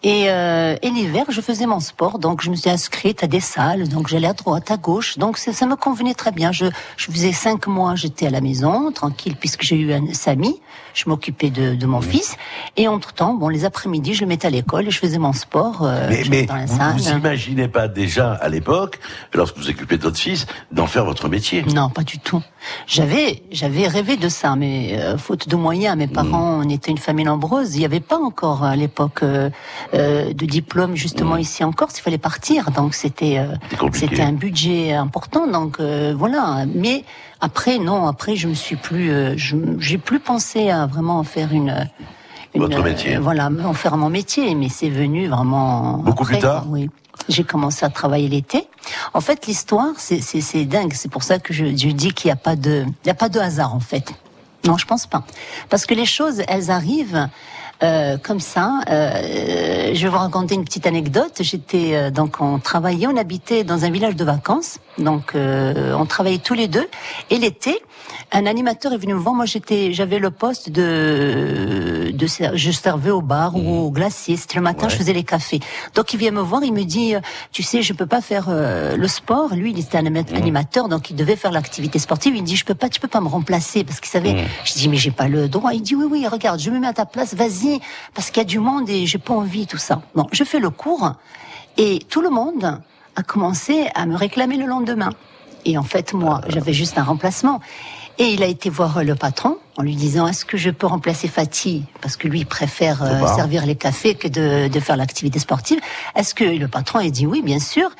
S3: Et, euh, et l'hiver, je faisais mon sport, donc je me suis inscrite à des salles, donc j'allais à droite, à gauche, donc ça me convenait très bien. Je, je faisais cinq mois, j'étais à la maison, tranquille, puisque j'ai eu un Samy, je m'occupais de, de mon fils, et entre temps, bon, les après-midi, je le mettais à l'école et je faisais mon sport. euh,
S2: Mais,
S3: dans la
S2: vous,
S3: salle.
S2: vous imaginez pas déjà, à l'époque, lorsque vous occupez de votre fils, d'en faire votre métier?
S3: Non, pas du tout. J'avais, j'avais rêvé de ça, mais euh, faute de moyens, mes parents, on était une famille nombreuse. Il n'y avait pas encore à l'époque euh, euh, de diplôme justement ici en Corse. Il fallait partir, donc c'était, euh, c'était un budget important. Donc euh, voilà. Mais après, non, après, je me suis plus, euh, je- j'ai plus pensé à vraiment faire une. une,
S2: Votre métier.
S3: euh, voilà, en faire mon métier, mais c'est venu vraiment.
S2: Beaucoup plus tard
S3: Oui. J'ai commencé à travailler l'été. En fait, l'histoire, c'est c'est c'est dingue. C'est pour ça que je, je dis qu'il n'y a pas de, il y a pas de hasard en fait. Non, je pense pas, parce que les choses, elles arrivent. Euh, comme ça, euh, je vais vous raconter une petite anecdote. J'étais euh, donc on travaillait, on habitait dans un village de vacances, donc euh, on travaillait tous les deux. Et l'été, un animateur est venu me voir. Moi, j'étais, j'avais le poste de, de, je servais au bar ou au glacier. C'était le matin,
S2: Ouais.
S3: je faisais les cafés. Donc il vient me voir, il me dit, euh, tu sais, je peux pas faire euh, le sport. Lui, il était un anima- animateur, donc il devait faire l'activité sportive. Il me dit, je peux pas, tu peux pas me remplacer parce qu'il savait. Je dis, mais j'ai pas le droit. Il dit, oui, oui, regarde, je me mets à ta place, vas-y, parce qu'il y a du monde et j'ai pas envie tout ça. Bon, je fais le cours et tout le monde a commencé à me réclamer le lendemain. Et en fait, moi, j'avais juste un remplacement. Et il a été voir le patron en lui disant est-ce que je peux remplacer Fatih? Parce que lui préfère euh, servir les cafés que de, de faire l'activité sportive. Est-ce que le patron a dit oui bien sûr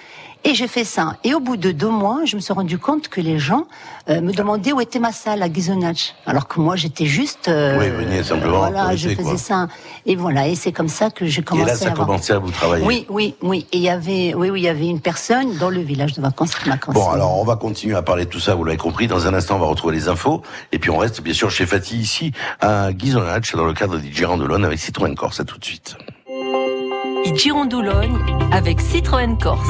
S3: et j'ai fait ça. Et au bout de deux mois, je me suis rendu compte que les gens euh, me demandaient où était ma salle à Gizonach. Alors que moi, j'étais juste. euh,
S2: Oui, veniez simplement
S3: Voilà, je faisais
S2: quoi.
S3: ça. Et voilà, et c'est comme ça que j'ai
S2: Et
S3: commencé
S2: là, ça
S3: à avoir-
S2: commençait à vous travailler.
S3: Oui, oui, oui. Et il y avait, oui, oui, il y avait une personne dans le village de vacances qui m'a conseillé.
S2: Bon, alors on va continuer à parler de tout ça, vous l'avez compris. Dans un instant, on va retrouver les infos. Et puis on reste bien sûr chez Fatih ici, à Ghisonacci, dans le cadre du Girandolone avec Citroën Corse. À tout de suite.
S4: Et Girondoulogne avec Citroën Corse.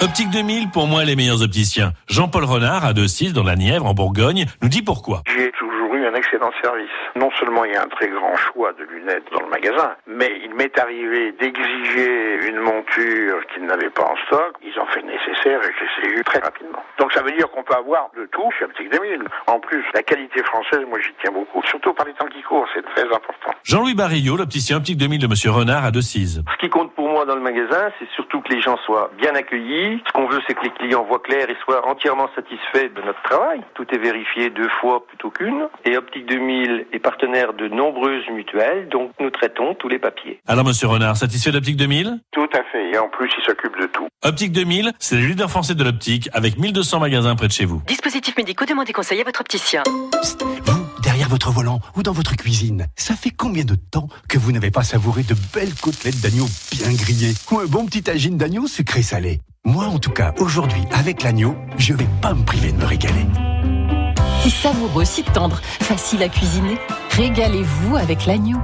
S6: Optique 2000, pour moi, les meilleurs opticiens. Jean-Paul Renard, à Deux-Six, dans la Nièvre, en Bourgogne, nous dit pourquoi.
S7: J'ai toujours eu un excellent service. Non seulement il y a un très grand choix de lunettes dans le magasin, mais il m'est arrivé d'exiger une monture qu'ils n'avaient pas en stock. Ils ont fait le nécessaire et je les ai eu très rapidement. Donc ça veut dire qu'on peut avoir de tout chez Optique 2000. En plus, la qualité française, moi j'y tiens beaucoup. Surtout par les temps qui courent, c'est très important.
S6: Jean-Louis Barillot, l'opticien Optique 2000 de Monsieur Renard, à Deux-Six.
S8: Ce qui compte pour moi dans le magasin, c'est surtout que les gens soient bien accueillis. Ce qu'on veut, c'est que les clients voient clair et soient entièrement satisfaits de notre travail. Tout est vérifié deux fois plutôt qu'une. Et Optique 2000 est partenaire de nombreuses mutuelles, donc nous traitons tous les papiers.
S6: Alors, Monsieur Renard, satisfait d'Optique 2000
S7: Tout à fait. Et en plus, ils s'occupent de tout.
S6: Optique 2000, c'est le leader français de l'optique, avec 1200 magasins près de chez vous.
S4: Dispositifs médicaux, demandez conseil à votre opticien.
S6: Vous, derrière
S9: votre volant ou dans votre cuisine. Ça fait combien de temps que vous n'avez pas savouré de belles côtelettes d'agneau bien grillées ou un bon petit tagine d'agneau sucré-salé? Moi, en tout cas, aujourd'hui, avec l'agneau, je vais pas me priver de me régaler.
S10: Si savoureux, si tendre, facile à cuisiner, régalez-vous avec l'agneau.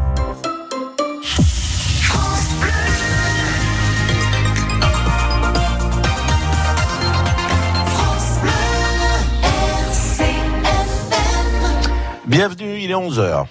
S2: Bienvenue, il est 11h.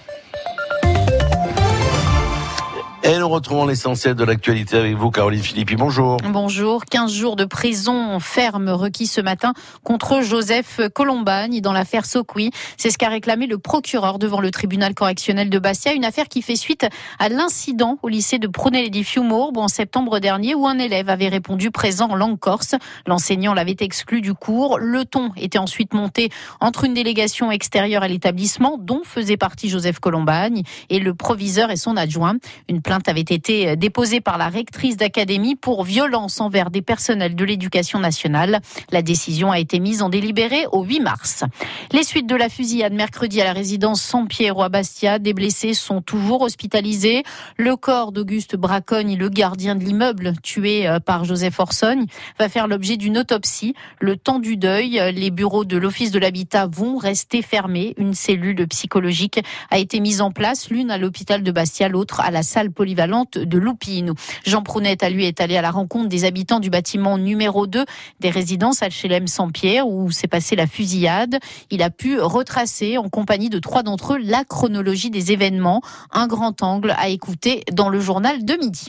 S2: Et nous retrouvons l'essentiel de l'actualité avec vous, Caroline Philippi. Bonjour.
S11: Bonjour. 15 jours de prison ferme requis ce matin contre Joseph Colombagne dans l'affaire Sokoui. C'est ce qu'a réclamé le procureur devant le tribunal correctionnel de Bastia. Une affaire qui fait suite à l'incident au lycée de Prunelli-Fiumourbe en septembre dernier où un élève avait répondu présent en langue corse. L'enseignant l'avait exclu du cours. Le ton était ensuite monté entre une délégation extérieure à l'établissement dont faisait partie Joseph Colombagne et le proviseur et son adjoint. Une plainte avait été déposée par la rectrice d'académie pour violence envers des personnels de l'éducation nationale. La décision a été mise en délibéré au 8 mars. Les suites de la fusillade mercredi à la résidence Saint-Pierre à Bastia, des blessés sont toujours hospitalisés. Le corps d'Auguste Bracogne, le gardien de l'immeuble tué euh, par Joseph Orsogne, va faire l'objet d'une autopsie. Le temps du deuil, les bureaux de l'Office de l'habitat vont rester fermés. Une cellule psychologique a été mise en place, l'une à l'hôpital de Bastia, l'autre à la salle de Loupine. Jean Prounet, à lui, est allé à la rencontre des habitants du bâtiment numéro 2 des résidences HLM Saint-Pierre où s'est passée la fusillade. Il a pu retracer en compagnie de trois d'entre eux la chronologie des événements. Un grand angle à écouter dans le journal de midi.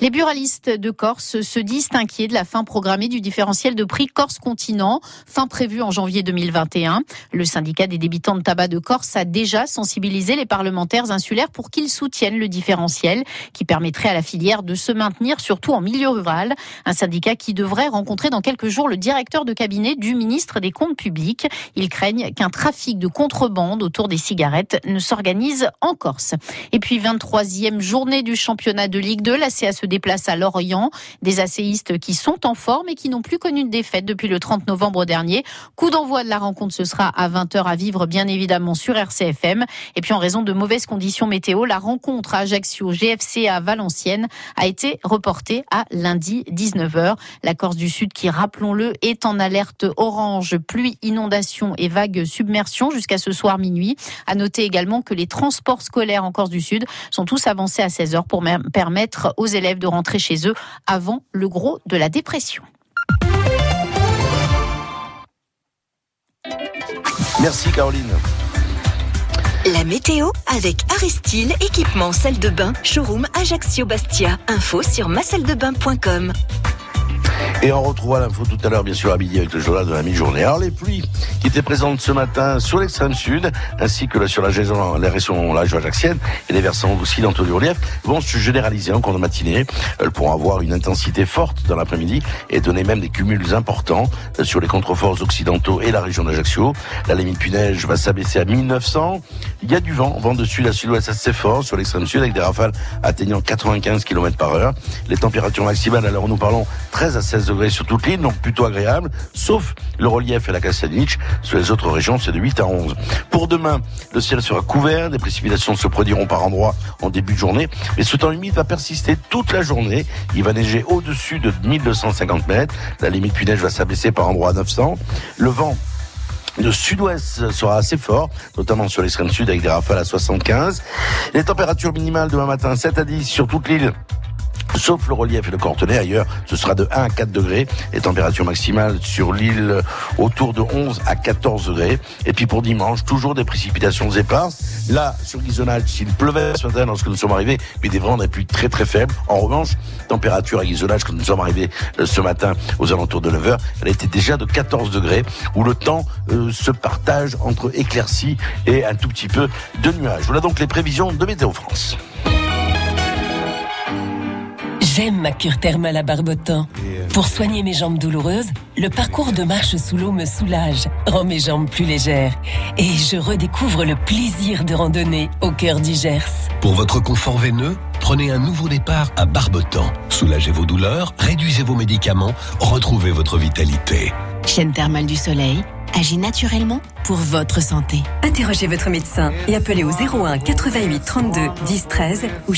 S11: Les buralistes de Corse se disent inquiets de la fin programmée du différentiel de prix Corse-Continent, fin prévue en janvier 2021. Le syndicat des débitants de tabac de Corse a déjà sensibilisé les parlementaires insulaires pour qu'ils soutiennent le différentiel qui permettrait à la filière de se maintenir, surtout en milieu rural. Un syndicat qui devrait rencontrer dans quelques jours le directeur de cabinet du ministre des Comptes publics. Ils craignent qu'un trafic de contrebande autour des cigarettes ne s'organise en Corse. Et puis 23e journée du championnat de Ligue 2, la CA se déplace à Lorient. Des asséistes qui sont en forme et qui n'ont plus connu de défaite depuis le 30 novembre dernier. Coup d'envoi de la rencontre, ce sera à 20h à vivre, bien évidemment, sur RCFM. Et puis, en raison de mauvaises conditions météo, la rencontre à Ajaccio, GFC à Valenciennes, a été reportée à lundi 19h. La Corse du Sud, qui, rappelons-le, est en alerte orange, pluie, inondation et vague submersion jusqu'à ce soir minuit. À noter également que les transports scolaires en Corse du Sud sont tous avancés à 16h pour permettre aux élèves de rentrer chez eux avant le gros de la dépression.
S2: Merci Caroline.
S12: La météo avec Aristil, équipement salle de bain, showroom Ajaccio Bastia. Info sur masaldebain.com.
S2: Et on retrouvera l'info tout à l'heure, bien sûr, à avec le journal de la mi-journée. Alors, les pluies qui étaient présentes ce matin sur l'extrême sud, ainsi que sur la région, la région, la ajaxienne et les versants occidentaux du relief, vont se généraliser en cours de matinée. Elles pourront avoir une intensité forte dans l'après-midi et donner même des cumuls importants sur les contreforts occidentaux et la région d'Ajaccio. La limite puneige va s'abaisser à 1900. Il y a du vent, vent de sud à sud-ouest assez fort sur l'extrême sud avec des rafales atteignant 95 km par heure. Les températures maximales, alors nous parlons 13 à 16 sur toute l'île, donc plutôt agréable, sauf le relief et la Castelniche. Sur les autres régions, c'est de 8 à 11. Pour demain, le ciel sera couvert, des précipitations se produiront par endroits en début de journée, mais ce temps limite va persister toute la journée. Il va neiger au-dessus de 1250 mètres. La limite puis neige va s'abaisser par endroits à 900. Le vent le sud-ouest sera assez fort, notamment sur l'extrême sud avec des rafales à 75. Les températures minimales demain matin 7 à 10 sur toute l'île sauf le relief et le Cortenay. Ailleurs, ce sera de 1 à 4 degrés. Les températures maximales sur l'île autour de 11 à 14 degrés. Et puis pour dimanche, toujours des précipitations éparses. Là, sur Guisonnage, s'il pleuvait ce matin lorsque nous sommes arrivés, mais des vents pluies très très faibles. En revanche, température à Guisonnage, quand nous sommes arrivés euh, ce matin aux alentours de 9 heures, elle était déjà de 14 degrés, où le temps euh, se partage entre éclaircies et un tout petit peu de nuages. Voilà donc les prévisions de Météo France.
S10: J'aime ma cure thermale à Barbotan. Pour soigner mes jambes douloureuses, le parcours de marche sous l'eau me soulage, rend mes jambes plus légères. Et je redécouvre le plaisir de randonner au cœur du Gers.
S13: Pour votre confort veineux, prenez un nouveau départ à Barbotan. Soulagez vos douleurs, réduisez vos médicaments, retrouvez votre vitalité.
S14: Chaîne thermale du soleil, agit naturellement pour votre santé.
S15: Interrogez votre médecin et appelez au 01 88 32 10 13 ou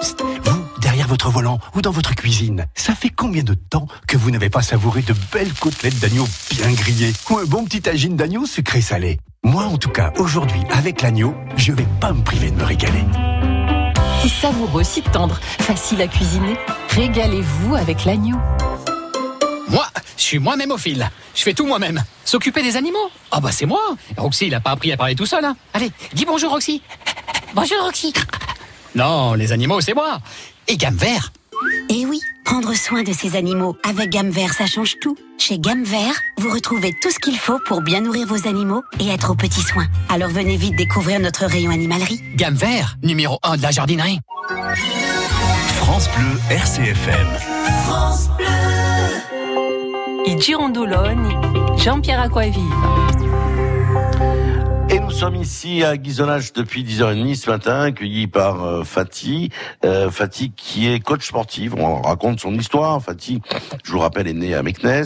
S9: Vous, derrière votre volant ou dans votre cuisine, ça fait combien de temps que vous n'avez pas savouré de belles côtelettes d'agneau bien grillées ou un bon petit tagine d'agneau sucré salé Moi, en tout cas, aujourd'hui, avec l'agneau, je vais pas me priver de me régaler.
S10: Si savoureux, si tendre, facile à cuisiner, régalez-vous avec l'agneau.
S16: Moi, je suis moi-même au fil. Je fais tout moi-même. S'occuper des animaux? Ah bah c'est moi. Roxy, il a pas appris à parler tout seul. Hein. Allez, dis bonjour Roxy.
S17: Bonjour Roxy.
S16: Non, les animaux, c'est moi. Et gamme vert.
S17: Et oui, prendre soin de ces animaux avec Gamme Vert, ça change tout. Chez Gamme Vert, vous retrouvez tout ce qu'il faut pour bien nourrir vos animaux et être aux petits soins. Alors venez vite découvrir notre rayon animalerie.
S16: Gamme vert, numéro 1 de la jardinerie.
S1: France Bleu RCFM.
S4: France Bleu. Et Girondologne, Jean-Pierre Aquavive.
S2: Nous sommes ici à Guisonnage depuis 10h30 ce matin, accueillis par euh, Fatih. Euh, Fatih qui est coach sportif. On raconte son histoire. Fatih, je vous rappelle, est né à Meknes.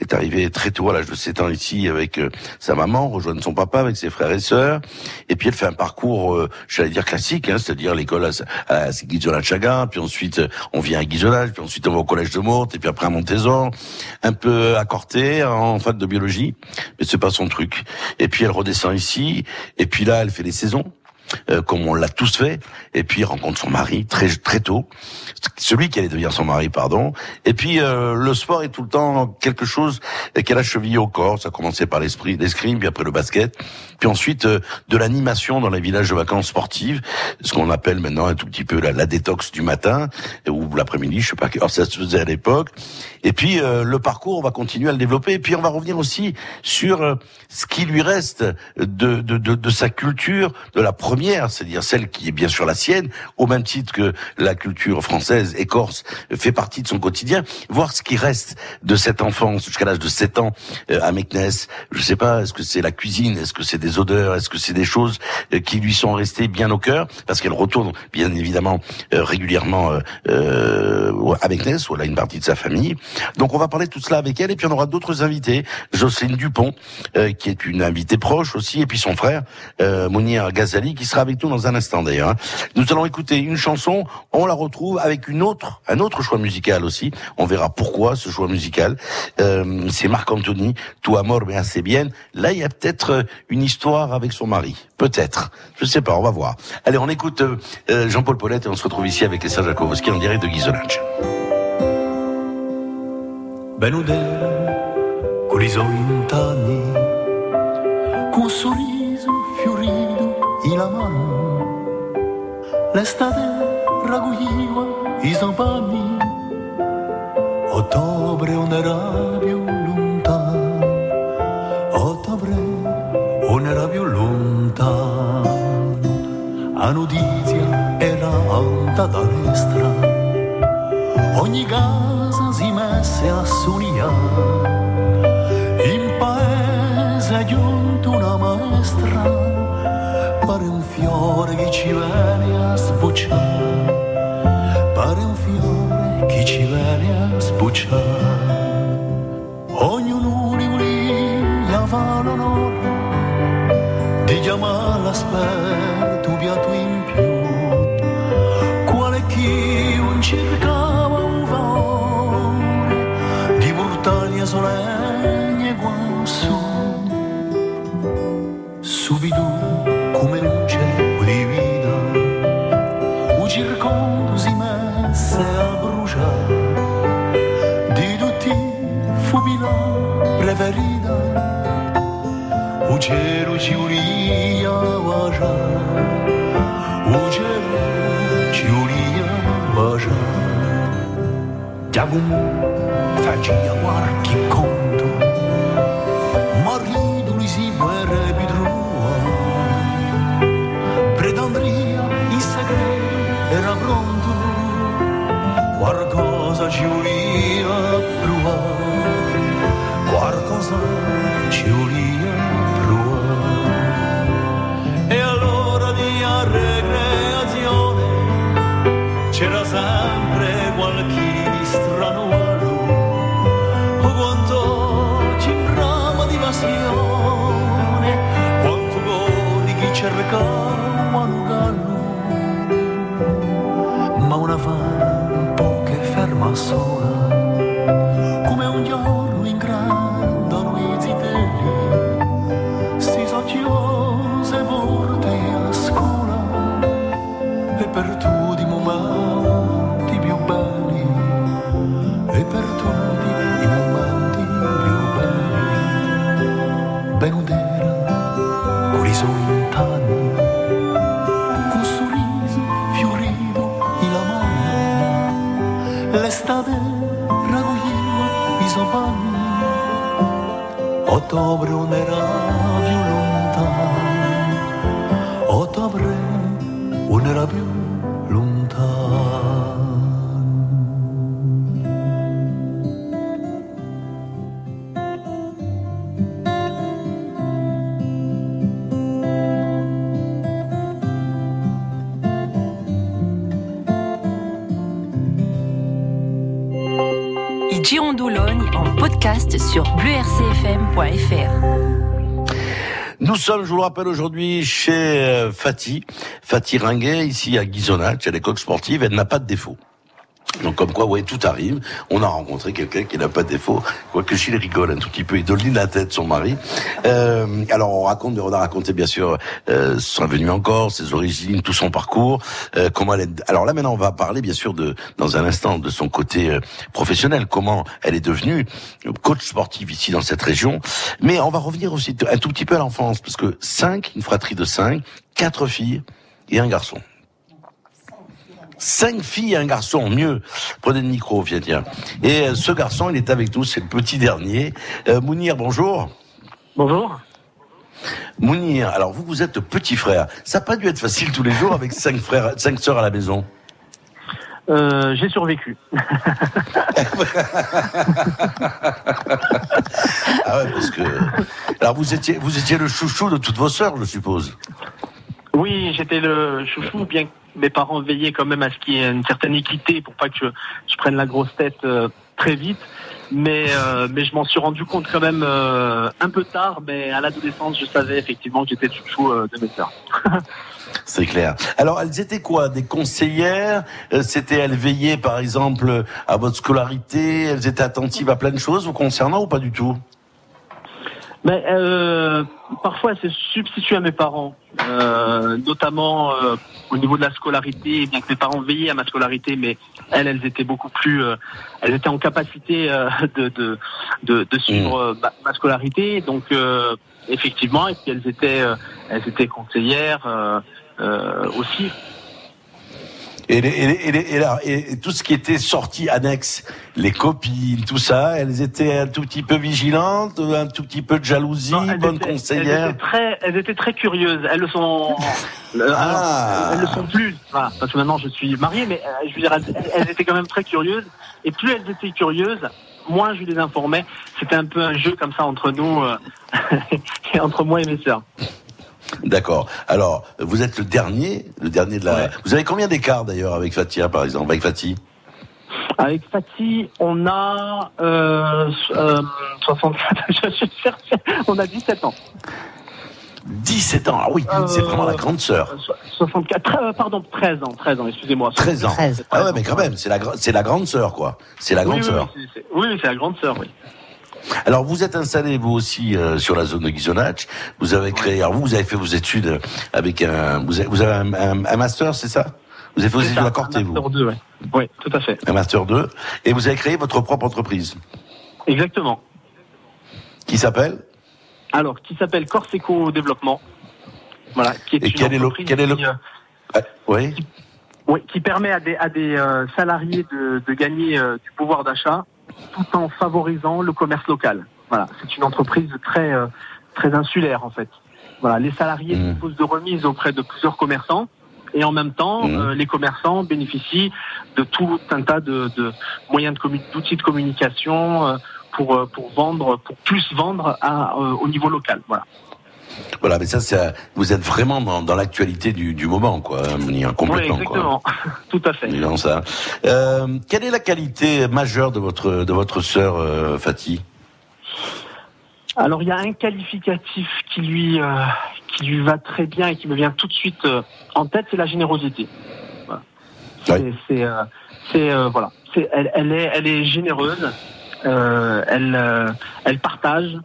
S2: Est arrivé très tôt à l'âge de 7 ans ici avec euh, sa maman, rejoindre son papa avec ses frères et sœurs. Et puis elle fait un parcours, euh, j'allais dire classique, hein, c'est-à-dire l'école à, à Guisonnage Chaga, puis ensuite on vient à Guisonnage, puis ensuite on va au collège de Morte, et puis après à Montezor, un peu à Corté, en fac de biologie, mais c'est pas son truc. Et puis elle redescend ici, et puis là, elle fait des saisons. Euh, comme on l'a tous fait, et puis rencontre son mari très très tôt, celui qui allait devenir son mari, pardon. Et puis euh, le sport est tout le temps quelque chose qu'elle a chevillé au corps. Ça a commencé par l'esprit, l'escrime, puis après le basket, puis ensuite euh, de l'animation dans les villages de vacances sportives, ce qu'on appelle maintenant un tout petit peu la, détox du matin ou l'après-midi, je sais pas quelle ça se faisait à l'époque. Et puis euh, le parcours, on va continuer à le développer. Et puis on va revenir aussi sur euh, ce qui lui reste de, de, de, de sa culture, de la première, c'est-à-dire celle qui est bien sûr la sienne, au même titre que la culture française et corse fait partie de son quotidien. Voir ce qui reste de cette enfance jusqu'à l'âge de 7 ans euh, à Meknes. Je sais pas, est-ce que c'est la cuisine, est-ce que c'est des odeurs, est-ce que c'est des choses euh, qui lui sont restées bien au cœur, parce qu'elle retourne bien évidemment euh, régulièrement à Meknes, où elle a une partie de sa famille. Donc on va parler de tout cela avec elle, et puis on aura d'autres invités. Jocelyne Dupont, qui est une invitée proche aussi, et puis son frère, Mounir Ghazali, qui sera avec nous dans un instant d'ailleurs. hein. Nous allons écouter une chanson, on la retrouve avec une autre, un autre choix musical aussi. On verra pourquoi ce choix musical. Euh, c'est Marc Anthony, Tu amor me hace bien. Là, il y a peut-être euh, une histoire avec son mari. Peut-être. Je sais pas, on va voir. Allez, on écoute euh, euh, Jean-Paul Paulette et on se retrouve ici avec Esther Jakowski en direct de Guisonage.
S18: Benude con sorriso fiorito in la mano. L'estate raccoglieva i zampani, ottobre era più lontano, ottobre era più lontano. La notizia era alta da destra, ogni casa si messe a sognare. očivén je. algún ma una van che ferma sola
S4: Otobrul ne rabiu luntan Otobre un
S2: rabiu sommes, je vous le rappelle, aujourd'hui chez euh, Fatih, Fatih Ringuet, ici à Ghisonacci, à l'école sportive. Elle n'a pas de défaut. Donc comme quoi, ouais, tout arrive. On a rencontré quelqu'un qui n'a pas de défaut, quoique Chile rigole un tout petit peu, il donne la tête, son mari. Euh, alors on raconte, on a raconté bien sûr euh, son venue en Corse, ses origines, tout son parcours, euh, comment elle est... Alors là maintenant on va parler bien sûr de, dans un instant, de son côté euh, professionnel, comment elle est devenue coach sportive ici dans cette région. Mais on va revenir aussi un tout petit peu à l'enfance, parce que cinq, une fratrie de cinq, quatre filles et un garçon. Cinq filles et un garçon, mieux. Prenez le micro, viens, tiens. Et euh, ce garçon, il est avec nous, c'est le petit dernier. Euh, Mounir, bonjour.
S19: Bonjour.
S2: Mounir, alors vous, vous êtes petit frère. Ça n'a pas dû être facile tous les jours avec cinq frères, cinq sœurs à la maison.
S19: Euh, J'ai survécu.
S2: Ah ouais, parce que. Alors vous étiez, vous étiez le chouchou de toutes vos sœurs, je suppose.
S19: Oui, j'étais le chouchou, bien mes parents veillaient quand même à ce qu'il y ait une certaine équité pour pas que je, prenne la grosse tête euh, très vite. Mais, euh, mais je m'en suis rendu compte quand même euh, un peu tard, mais à l'adolescence, je savais effectivement que j'étais chouchou de mes sœurs.
S2: C'est clair. Alors, elles étaient quoi? Des conseillères? C'était elles veillaient, par exemple, à votre scolarité? Elles étaient attentives à plein de choses vous concernant ou pas du tout?
S19: Mais euh, parfois, c'est substitué à mes parents, euh, notamment euh, au niveau de la scolarité. Bien que mes parents veillaient à ma scolarité, mais elles, elles étaient beaucoup plus, euh, elles étaient en capacité euh, de, de, de, de suivre euh, ma, ma scolarité. Donc, euh, effectivement, et puis elles étaient, elles étaient conseillères euh, euh, aussi.
S2: Et, les- et, les- et, les- et là, et tout ce qui était sorti annexe, les copines, tout ça, elles étaient un tout petit peu vigilantes, un tout petit peu de jalousie, bonnes
S19: Elles
S2: conseillères.
S19: étaient très, elles étaient très curieuses. Elles le sont.
S2: Ah.
S19: elles le sont plus. Voilà, parce que maintenant je suis marié, mais euh, je veux dire, elles, elles étaient quand même très curieuses. Et plus elles étaient curieuses, moins je les informais. C'était un peu un jeu comme ça entre nous, euh, et entre moi et mes sœurs.
S2: D'accord. Alors, vous êtes le dernier, le dernier de la. Vous avez combien d'écart d'ailleurs avec Fatia, par exemple, avec Fatih?
S19: Avec Fatih, on a euh, euh, 64. je suis cherché. On a 17 ans.
S2: 17 ans. Ah oui, c'est vraiment la grande sœur.
S19: 64. euh, pardon, 13 ans. 13 ans. Excusez-moi.
S2: 13 ans. Ah ouais, mais quand même, c'est la, c'est la grande sœur, quoi. C'est la grande
S19: oui,
S2: sœur.
S19: oui, c'est- c'est- Oui, oui, c'est la grande sœur. Oui.
S2: Alors, vous êtes installé, vous aussi, euh, sur la zone de Ghisonacci. Vous avez créé, alors vous, vous avez fait vos études avec un, vous avez, vous avez un, un- un master, c'est ça? Vous avez fait vos études à Corté, vous?
S19: Master 2, ouais. Oui, tout à fait.
S2: Un master 2. Et vous avez créé votre propre entreprise.
S19: Exactement.
S2: Qui s'appelle?
S19: Alors, qui s'appelle Corseco Développement. Voilà, qui est
S2: Et
S19: une
S2: quel est le, quel est le,
S19: qui, euh,
S2: Ah, oui.
S19: oui, qui permet à des, à des euh, salariés de, de gagner euh, du pouvoir d'achat tout en favorisant le commerce local. Voilà, c'est une entreprise très euh, très insulaire en fait. Voilà, les salariés
S2: Mmh.
S19: disposent de remises auprès de plusieurs commerçants et en même temps,
S2: Mmh.
S19: euh, les commerçants bénéficient de tout un tas de, de moyens d'outils de communication euh, pour pour vendre, pour plus vendre à, euh, au niveau local. Voilà.
S2: Voilà, mais ça, vous êtes vraiment dans, dans l'actualité du, du moment, quoi, hein, Mounir, complètement,
S19: oui,
S2: quoi.
S19: exactement. Tout à fait.
S2: Disons ça. Euh, quelle est la qualité majeure de votre de votre sœur euh, Fatih?
S19: Alors il y a un qualificatif qui lui euh, qui lui va très bien et qui me vient tout de suite euh, en tête, c'est la générosité. Voilà. C'est c'est, euh, C'est euh, voilà, c'est elle, elle est elle est généreuse, euh, elle euh, elle partage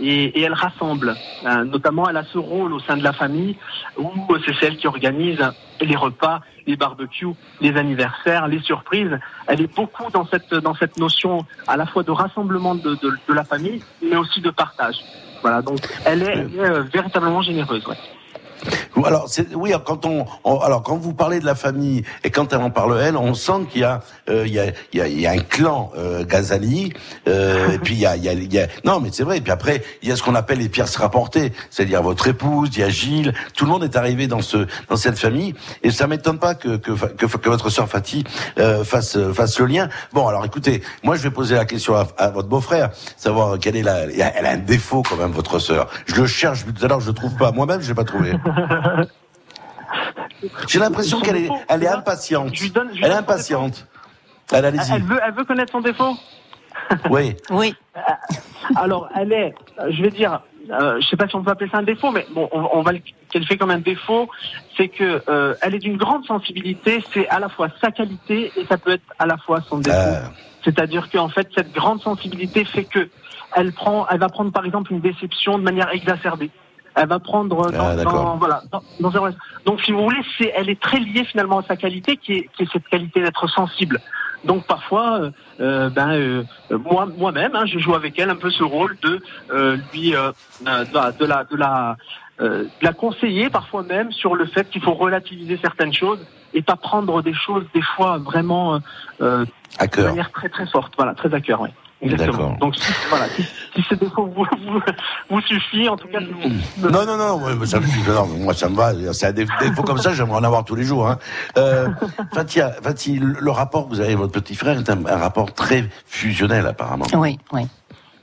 S19: et, et elle rassemble. Euh, notamment, elle a ce rôle au sein de la famille où c'est celle qui organise les repas, les barbecues, les anniversaires, les surprises. Elle est beaucoup dans cette dans cette notion à la fois de rassemblement de, de, de la famille, mais aussi de partage. Voilà, donc elle est, elle est, euh, véritablement généreuse. Ouais.
S2: Alors, oui, quand on, on- alors quand vous parlez de la famille et quand elle en parle elle, on sent qu'il y a, euh, il y a, il y a, il y a un clan euh, Ghazali, euh, et puis il y a, il il y a- non, mais c'est vrai. Et puis après, il y a ce qu'on appelle les pièces rapportées, c'est-à-dire votre épouse, il y a Gilles, tout le monde est arrivé dans ce, dans cette famille, et ça m'étonne pas que que, que, votre sœur Fatih euh, fasse fasse le lien. Bon, alors écoutez, moi je vais poser la question à, votre beau-frère, savoir quelle est la, elle a un défaut quand même votre sœur. Je le cherche tout à l'heure, je le trouve pas. Moi-même, je l'ai pas trouvé. J'ai l'impression qu'elle est, elle est impatiente.
S19: je lui donne- je lui
S2: elle est impatiente. Elle,
S19: Elle,
S2: allez-y.
S19: elle veut elle veut connaître son défaut.
S2: Oui.
S3: Oui.
S19: Alors, elle est, je vais dire, euh, je sais pas si on peut appeler ça un défaut, mais bon, on, on va le qualifier comme un défaut, c'est que euh, elle est d'une grande sensibilité. C'est à la fois sa qualité et ça peut être à la fois son défaut.
S2: Euh.
S19: C'est-à-dire qu'en fait, cette grande sensibilité fait que elle prend, elle va prendre par exemple une déception de manière exacerbée. Elle va prendre dans,
S2: Ah,
S19: dans- voilà, dans, dans un- donc si vous voulez, c'est, elle est très liée finalement à sa qualité, qui est, qui est cette qualité d'être sensible. Donc parfois, euh, euh, ben euh, moi moi-même, hein, je joue avec elle un peu ce rôle de euh, lui euh, euh, de la de la de la, euh, de la conseiller parfois même sur le fait qu'il faut relativiser certaines choses et pas prendre des choses des fois vraiment euh,
S2: à
S19: de
S2: cœur.
S19: manière très très forte, voilà, très à cœur, oui. Exactement.
S2: D'accord.
S19: Donc si, voilà, si, si ce défaut vous, vous, vous suffit, en tout cas, bon.
S2: Non, non, non, ouais, mais ça me suffit. Non, moi ça me va. C'est un défaut comme ça, j'aimerais en avoir tous les jours. Hein. Euh, Fatia, Fatia, le rapport que vous avez avec votre petit frère est un, un rapport très fusionnel apparemment.
S3: Oui, oui.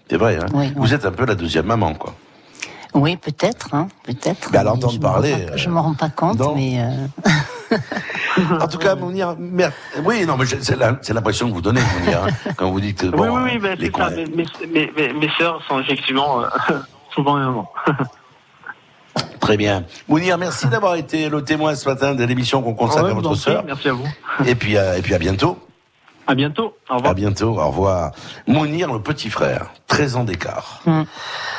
S2: C'est vrai. Hein
S3: Oui,
S2: vous êtes un peu la deuxième maman, quoi.
S3: Oui, peut-être, hein, peut-être.
S2: Mais à l'entendre parler,
S3: pas- Je me rends pas compte,
S2: non.
S3: mais. euh,
S2: En tout cas, Mounir, mer- oui, non, mais c'est la- c'est l'impression que vous donnez, Mounir, hein, quand vous dites. Bon,
S19: oui, oui, oui, ben,
S2: les
S19: ça. Mes, mes, mes, mes- mes sœurs sont effectivement euh, souvent et maman.
S2: Très bien. Mounir, merci d'avoir été le témoin ce matin de l'émission qu'on consacre
S19: Ouais,
S2: à votre sœur.
S19: Merci à vous.
S2: Et puis, et puis à bientôt.
S19: À bientôt. Au revoir.
S2: À bientôt. Au revoir. Mounir, le petit frère, 13 ans d'écart.
S3: Mm.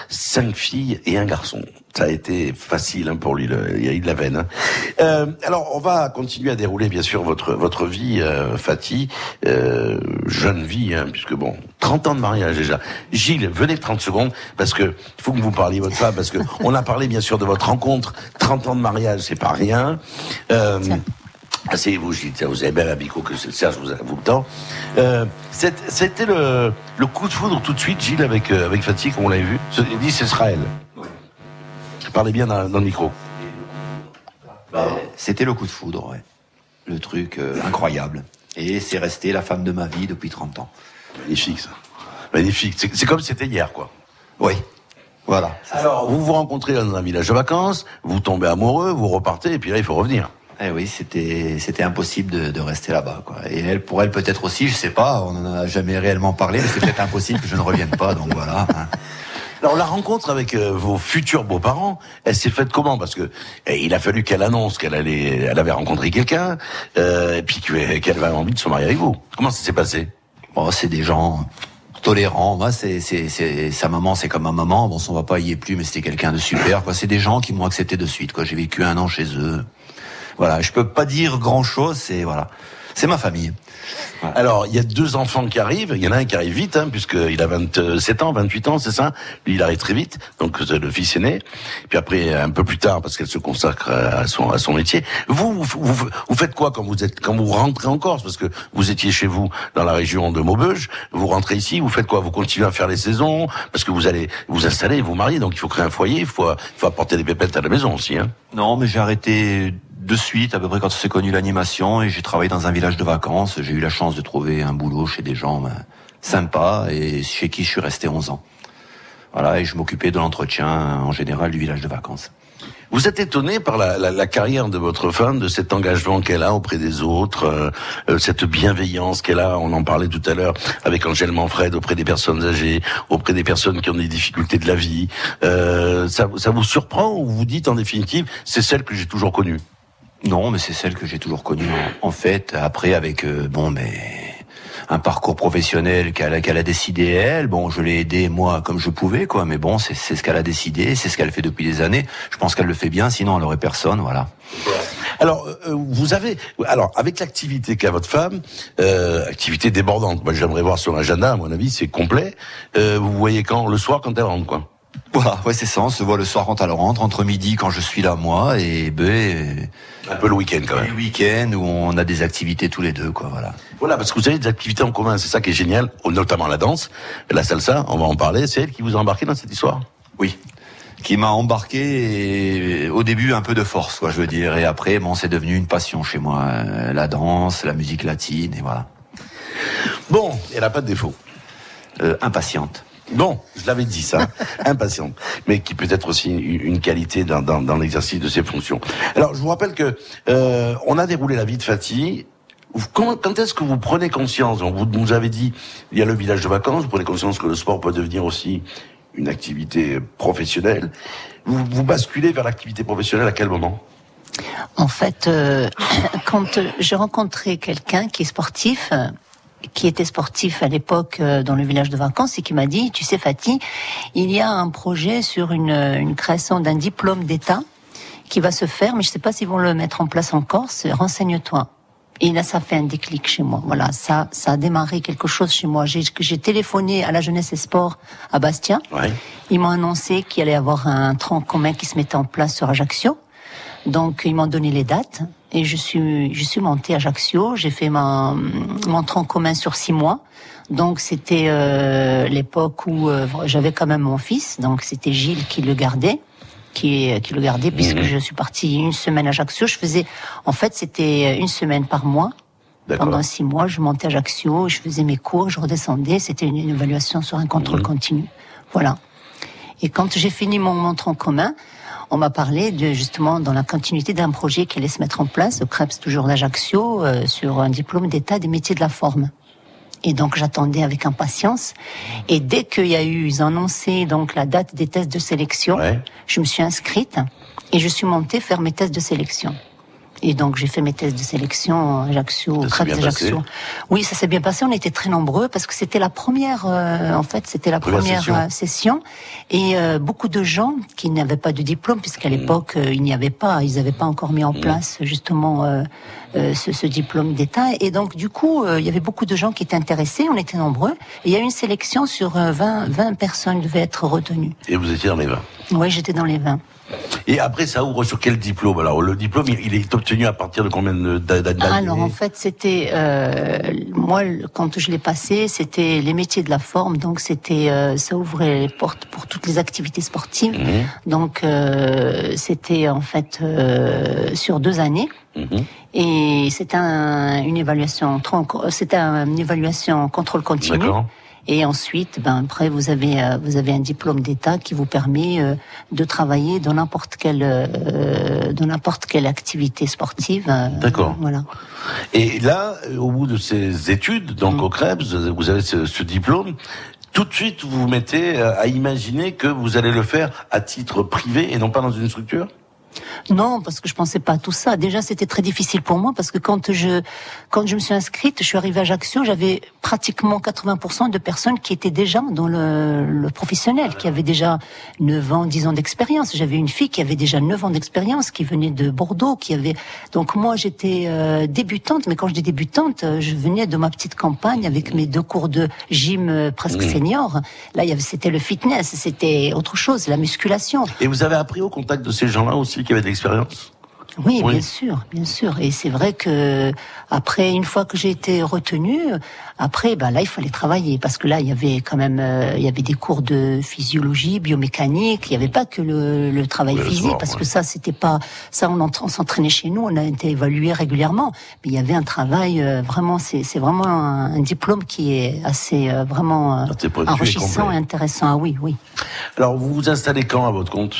S2: Cinq filles et un garçon. Ça a été facile hein, pour lui, le, il a eu de la veine. hein. Euh, alors, on va continuer à dérouler, bien sûr, votre votre vie, euh, Fatih, euh, jeune vie, hein, puisque bon, 30 ans de mariage déjà. Gilles, venez 30 secondes, parce que il faut que vous parliez de votre femme, parce que on a parlé, bien sûr, de votre rencontre. 30 ans de mariage, c'est pas rien. Euh, Asseyez-vous, Gilles, tiens, vous avez bien la bico que c'est- Serge vous, vous le tend. Euh, C'était le, le coup de foudre tout de suite, Gilles, avec, euh, avec Fatih, comme on l'avait vu. Il dit c'est Israël. Parlez bien dans, dans le micro.
S20: C'était le coup de foudre, ouais. Le truc euh, incroyable. Et c'est resté la femme de ma vie depuis 30 ans.
S2: Magnifique, ça. Magnifique. C'est c'est comme si c'était hier, quoi.
S20: Oui. Voilà.
S2: Alors, vous vous rencontrez dans un village de vacances, vous tombez amoureux, vous repartez, et puis là, il faut revenir.
S20: Eh oui, c'était c'était impossible de, de rester là-bas, quoi. Et elle, pour elle, peut-être aussi, je sais pas, on en a jamais réellement parlé, mais c'est peut-être impossible que je ne revienne pas, donc voilà. hein.
S2: Alors la rencontre avec euh, vos futurs beaux-parents, elle s'est faite comment? Parce que eh, il a fallu qu'elle annonce qu'elle allait, elle avait rencontré quelqu'un, euh, et puis que- qu'elle avait envie de se marier avec vous. Comment ça s'est passé?
S20: Bon, c'est des gens tolérants. Moi, c'est c'est c'est sa maman, c'est comme ma maman. Bon, son papa y est plus, mais c'était quelqu'un de super. Quoi, c'est des gens qui m'ont accepté de suite. Quoi, j'ai vécu un an chez eux. Voilà, je peux pas dire grand chose. C'est voilà, c'est ma famille.
S2: Alors, il y a deux enfants qui arrivent. Il y en a un qui arrive vite, hein, puisqu'il a 27 ans, 28 ans, c'est ça? Lui, il arrive très vite, donc c'est le fils aîné. Puis après, un peu plus tard, parce qu'elle se consacre à son, à son métier. Vous, vous, vous, vous faites quoi quand vous êtes, quand vous rentrez en Corse? Parce que vous étiez chez vous dans la région de Maubeuge. Vous rentrez ici, vous faites quoi? Vous continuez à faire les saisons? Parce que vous allez vous installer, vous marier, donc il faut créer un foyer, il faut, faut apporter des pépettes à la maison aussi. Hein.
S20: Non, mais j'ai arrêté de suite, à peu près quand s'est connu l'animation, et j'ai travaillé dans un village de vacances. J'ai eu la chance de trouver un boulot chez des gens ben, sympas et chez qui je suis resté 11 ans. Voilà, et je m'occupais de l'entretien en général du village de vacances.
S2: Vous êtes étonné par la, carrière de votre femme, de cet engagement qu'elle a auprès des autres, euh, euh, cette bienveillance qu'elle a, on en parlait tout à l'heure avec Angèle Manfred, auprès des personnes âgées, auprès des personnes qui ont des difficultés de la vie. Euh, ça vous surprend ou vous dites en définitive, c'est celle que j'ai toujours connue?
S20: Non, mais c'est celle que j'ai toujours connue en, fait. Après, avec euh, bon, mais un parcours professionnel qu'elle a, décidé elle. Bon, je l'ai aidé moi comme je pouvais, quoi. Mais bon, c'est ce qu'elle a décidé, c'est ce qu'elle fait depuis des années. Je pense qu'elle le fait bien, sinon elle aurait personne, voilà.
S2: Alors, euh, vous avez, alors avec l'activité qu'a votre femme, euh, activité débordante. Moi, j'aimerais voir sur l'agenda. À mon avis, c'est complet. Euh, vous voyez quand? Le soir quand elle rentre, quoi?
S20: Voilà, ouais, c'est ça. On se voit le soir quand elle rentre, entre midi quand je suis là moi, et ben
S2: un peu le week-end quand même.
S20: Le week-end où on a des activités tous les deux, quoi. Voilà.
S2: Voilà, parce que vous avez des activités en commun. C'est ça qui est génial, notamment la danse, la salsa. On va en parler. C'est elle qui vous a embarqué dans cette histoire?
S20: Oui. Qui m'a embarqué et, au début un peu de force, quoi, je veux dire. Et après, bon, c'est devenu une passion chez moi. Euh, La danse, la musique latine, et voilà.
S2: Bon, elle a pas de défaut.
S20: Euh, impatiente.
S2: Bon, je l'avais dit ça, impatiente, mais qui peut être aussi une, qualité dans, dans, dans l'exercice de ses fonctions. Alors, je vous rappelle que euh, on a déroulé la vie de Fatih. Quand, quand est-ce que vous prenez conscience On vous nous avez dit, il y a le village de vacances. Vous prenez conscience que le sport peut devenir aussi une activité professionnelle. Vous, vous basculez vers l'activité professionnelle à quel moment?
S3: En fait, euh, quand j'ai rencontré quelqu'un qui est sportif, qui était sportif à l'époque euh, dans le village de vacances et qui m'a dit, tu sais Fatih, il y a un projet sur une, une création d'un diplôme d'État qui va se faire, mais je ne sais pas s'ils vont le mettre en place en Corse, renseigne-toi. Et là, ça fait un déclic chez moi. Voilà, ça, ça a démarré quelque chose chez moi. J'ai j'ai téléphoné à la jeunesse et sport à Bastia.
S2: Ouais.
S3: Ils m'ont annoncé qu'il allait y avoir un tronc commun qui se mettait en place sur Ajaccio. Donc ils m'ont donné les dates et je suis je suis montée à Ajaccio. J'ai fait ma, mon tronc commun sur six mois. Donc c'était euh, l'époque où euh, j'avais quand même mon fils. Donc c'était Gilles qui le gardait, qui qui le gardait puisque
S2: Mhm.
S3: je suis partie une semaine à Ajaccio. Je faisais en fait c'était une semaine par mois. Pendant six mois, je montais à Ajaccio, je faisais mes cours, je redescendais. C'était une, évaluation sur un contrôle continu. Voilà. Et quand j'ai fini mon, mon tronc commun, on m'a parlé de justement dans la continuité d'un projet qui allait se mettre en place au CREPS toujours d'Ajaccio euh, sur un diplôme d'état des métiers de la forme. Et donc j'attendais avec impatience. Et dès qu'il y a eu, ils ont annoncé donc la date des tests de sélection, je me suis inscrite et je suis montée faire mes tests de sélection. Et donc j'ai fait mes tests de sélection à Ajaccio, au
S2: bien
S3: d'Ajaccio. Oui, ça s'est bien passé. On était très nombreux parce que c'était la première, euh, en fait, c'était la
S2: Première
S3: première,
S2: session.
S3: euh, session. Et euh, beaucoup de gens qui n'avaient pas de diplôme, puisqu'à
S2: Mmh.
S3: l'époque euh, il n'y avait pas, ils n'avaient pas encore mis en place justement euh, euh, ce, ce diplôme d'État. Et donc du coup, il y avait beaucoup de gens qui étaient intéressés. On était nombreux. Et il y a eu une sélection sur euh, 20, 20 personnes devaient être retenues.
S2: Et vous étiez dans les 20.
S3: Oui, j'étais dans les 20.
S2: Et après, ça ouvre sur quel diplôme? Alors, le diplôme, il est obtenu à partir de combien d'années?
S3: Alors en fait, c'était euh, moi quand je l'ai passé, c'était les métiers de la forme, donc c'était euh, ça ouvrait les portes pour toutes les activités sportives.
S2: Mhm.
S3: Donc euh, c'était en fait sur deux années.
S2: Mhm.
S3: Et c'était un, une évaluation, un- une évaluation contrôle continu.
S2: D'accord.
S3: Et ensuite, ben après, vous avez euh, vous avez un diplôme d'État qui vous permet euh, de travailler dans n'importe quelle euh, dans n'importe quelle activité sportive. euh,
S2: D'accord.
S3: Voilà.
S2: Et là, euh, au bout de ces études, donc
S3: Mm.
S2: au CREPS, vous avez ce, ce diplôme. Tout de suite, vous vous mettez euh, à imaginer que vous allez le faire à titre privé et non pas dans une structure?
S3: Non, parce que je pensais pas à tout ça. Déjà, c'était très difficile pour moi parce que quand je quand je me suis inscrite, je suis arrivée à Ajaccio, j'avais pratiquement 80% de personnes qui étaient déjà dans le, le professionnel, qui avaient déjà 9 ans, 10 ans d'expérience. J'avais une fille qui avait déjà 9 ans d'expérience, qui venait de Bordeaux, qui avait donc moi j'étais euh, débutante, mais quand je dis débutante, euh, je venais de ma petite campagne avec mes deux cours de gym euh, presque
S2: Mmh.
S3: senior. Là, il y avait c'était le fitness, c'était autre chose, la musculation.
S2: Et vous avez appris au contact de ces gens-là aussi? Qui avaient de l'expérience
S3: Oui,
S2: Oui.
S3: bien sûr, bien sûr. Et c'est vrai que après, une fois que j'ai été retenue, après, ben là, il fallait travailler parce que là, il y avait quand même, euh, il y avait des cours de physiologie, biomécanique. Il n'y avait pas que le, le travail
S2: Oui,
S3: physique parce
S2: ouais.
S3: que ça, c'était pas ça. On, entra- on s'entraînait chez nous, on a été évalué régulièrement. Mais il y avait un travail euh, vraiment. C'est c'est vraiment un, un diplôme qui est assez euh, vraiment euh, enrichissant et intéressant. Ah oui, oui.
S2: Alors, vous vous installez quand à votre compte?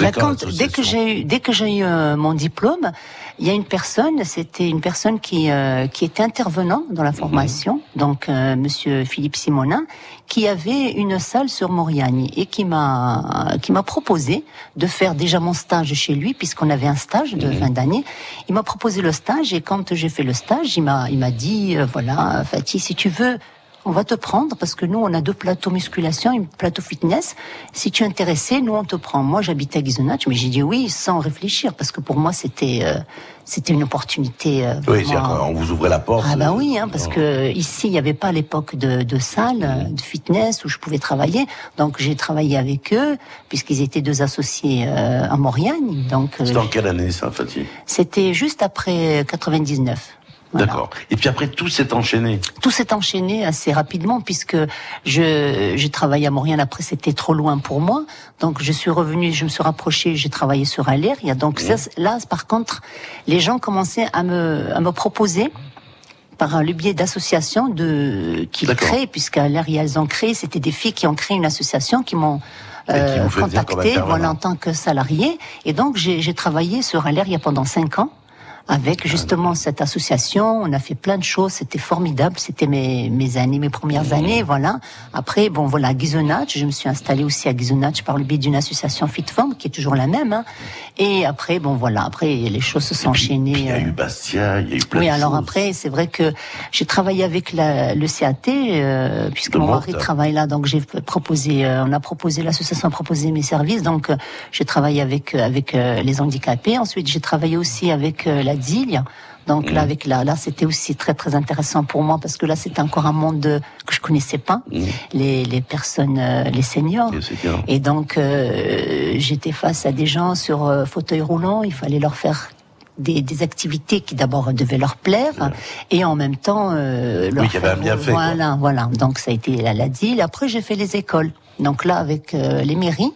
S3: Bah,
S2: quand
S3: dès que j'ai eu, dès que j'ai eu euh, mon diplôme, il y a une personne, c'était une personne qui euh, qui était intervenant dans la formation, donc euh, Monsieur Philippe Simonin, qui avait une salle sur Moriani et qui m'a qui m'a proposé de faire déjà mon stage chez lui puisqu'on avait un stage de fin d'année. Il m'a proposé le stage et quand j'ai fait le stage, il m'a il m'a dit euh, voilà Fatih si tu veux on va te prendre parce que nous, on a deux plateaux musculation et un plateau fitness. Si tu es intéressé, nous, on te prend. Moi, j'habitais à Ghisonach, mais j'ai dit oui sans réfléchir parce que pour moi, c'était euh, c'était une opportunité. euh,
S2: Oui,
S3: vraiment-
S2: c'est-à-dire qu'on vous ouvrez la porte.
S3: ah bah oui, hein, parce que ici, il n'y avait pas à l'époque de, de salle, euh, de fitness où je pouvais travailler. Donc j'ai travaillé avec eux, puisqu'ils étaient deux associés euh, à Moriagne. Donc euh,
S2: C'est en quelle année ça, Fatih?
S3: c'était juste après 99.
S2: D'accord. Et puis après, tout s'est enchaîné.
S3: Tout s'est enchaîné assez rapidement puisque je j'ai travaillé à Montréal. Après, c'était trop loin pour moi, donc je suis revenue, je me suis rapprochée, j'ai travaillé sur Aléria. Donc ça, c'est- là, par contre, les gens commençaient à me à me proposer par le biais d'associations de qu'ils créent, puisqu'à Aléria, elles ont créé, c'était des filles qui ont créé une association qui m'ont euh, contacté, voilà, en tant que salarié. Et donc, j'ai travaillé sur Aléria pendant cinq ans avec justement cette association. On a fait plein de choses. C'était formidable. C'était mes, mes années, mes premières années. Voilà. Après, bon, voilà, à Ghisonach, je me suis installée aussi à Ghisonach par le biais d'une association Fitform qui est toujours la même. hein. Et après, bon, voilà. Après, les choses se sont enchaînées.
S2: Il y a
S3: euh,
S2: eu Bastia, il y a eu plein
S3: oui,
S2: de
S3: alors
S2: choses.
S3: après, c'est vrai que j'ai travaillé avec la, le CAT, euh, puisque
S2: De
S3: mon mari travaille là, donc j'ai proposé, euh, on a proposé, l'association a proposé mes services, donc euh, j'ai travaillé avec euh, avec euh, les handicapés. Ensuite, j'ai travaillé aussi avec la Donc
S2: Mmh.
S3: là, avec là, là, c'était aussi très très intéressant pour moi parce que là, c'était encore un monde que je connaissais pas, les les personnes, euh, les seniors. Et donc, euh, j'étais face à des gens sur euh, fauteuil roulant. Il fallait leur faire des, des activités qui d'abord devaient leur plaire et en même temps euh, leur
S2: Oui, qui avaient un
S3: faire-
S2: bienfait, quoi.
S3: Voilà, voilà. Donc ça a été la, la. Après, j'ai fait les écoles. Donc là, avec euh, les mairies.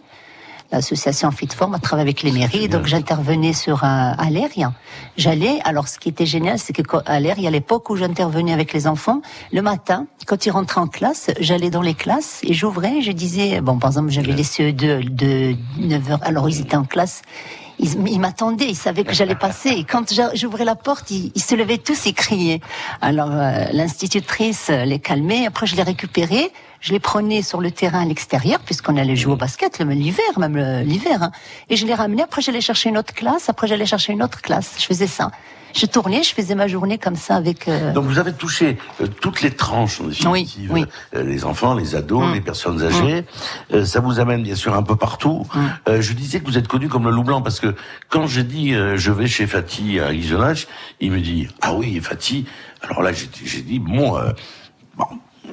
S3: L'association Fitform a travaillé avec les mairies, donc j'intervenais sur un à l'aérien. J'allais, alors ce qui était génial, c'est que à l'aérien, à l'époque où j'intervenais avec les enfants, le matin, quand ils rentraient en classe, j'allais dans les classes et j'ouvrais, je disais, bon, par exemple, j'avais les CE2 de 9h, alors ils étaient en classe, ils m'attendaient, ils savaient que j'allais passer. Et quand j'ouvrais la porte, ils, se levaient tous et criaient. Alors euh, l'institutrice les calmait. Après, je les récupérais, je les prenais sur le terrain à l'extérieur, puisqu'on allait jouer au basket l'hiver, même l'hiver. hein. Et je les ramenais. Après, j'allais chercher une autre classe. Après, j'allais chercher une autre classe. Je faisais ça. Je tournais, je faisais ma journée comme ça avec. euh,
S2: Donc vous avez touché euh, toutes les tranches, en définitive. Euh, les enfants, les ados,
S3: Mm.
S2: les personnes âgées. Euh, ça vous amène bien sûr un peu partout.
S3: Mm.
S2: Euh, je disais que vous êtes connu comme le loup blanc parce que quand j'ai dit euh, je vais chez Fatih à Ghisonach, il me dit ah oui Fatih. Alors là j'ai j'ai dit bon. euh, bon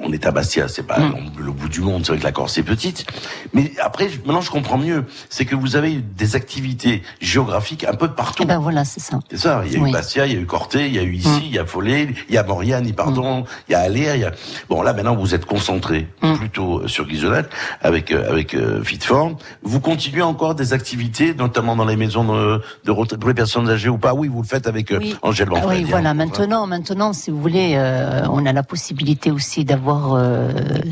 S2: on est à Bastia, c'est pas
S3: Mm.
S2: plus le bout du monde, c'est vrai que la Corse est petite. Mais après, maintenant je comprends mieux. C'est que vous avez des activités géographiques un peu partout.
S3: Eh ben voilà, c'est ça.
S2: C'est ça, il y a
S3: Oui.
S2: eu Bastia, il y a eu Corté, il y a eu ici,
S3: Mm.
S2: il y a Follet, il y a Moriani, pardon, il y a Aller, il y a... Bon, là, maintenant, vous êtes concentré plutôt euh, sur Guisonette avec, euh, avec euh, Fitform. Vous continuez encore des activités, notamment dans les maisons de, de retraite pour les personnes âgées ou pas? Oui, vous le faites avec euh,
S3: Oui.
S2: Angèle
S3: Ah
S2: Manfredi,
S3: Oui,
S2: hein.
S3: voilà. Maintenant, maintenant, si vous voulez, euh, on a la possibilité aussi d'avoir euh,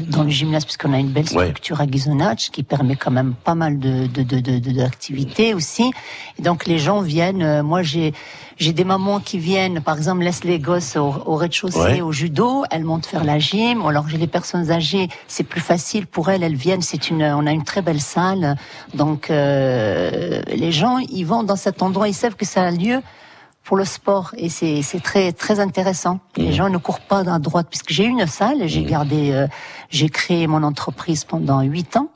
S3: dans le gymnase, puisqu'on a une belle
S2: Ouais.
S3: structure à Ghisonach qui permet quand même pas mal de de de de- de- d'activités aussi. Et donc les gens viennent. euh, moi, j'ai j'ai des mamans qui viennent, par exemple, laissent les gosses au, au rez-de-chaussée
S2: Ouais.
S3: au judo. Elles montent faire la gym. Alors j'ai les personnes âgées, c'est plus facile pour elles. Elles viennent. C'est une, on a une très belle salle. Donc euh, les gens, ils vont dans cet endroit. Ils savent que c'est un lieu pour le sport et c'est c'est très très intéressant. Les gens ne courent pas à droite. Puisque j'ai une salle, j'ai gardé, euh, j'ai créé mon entreprise pendant huit ans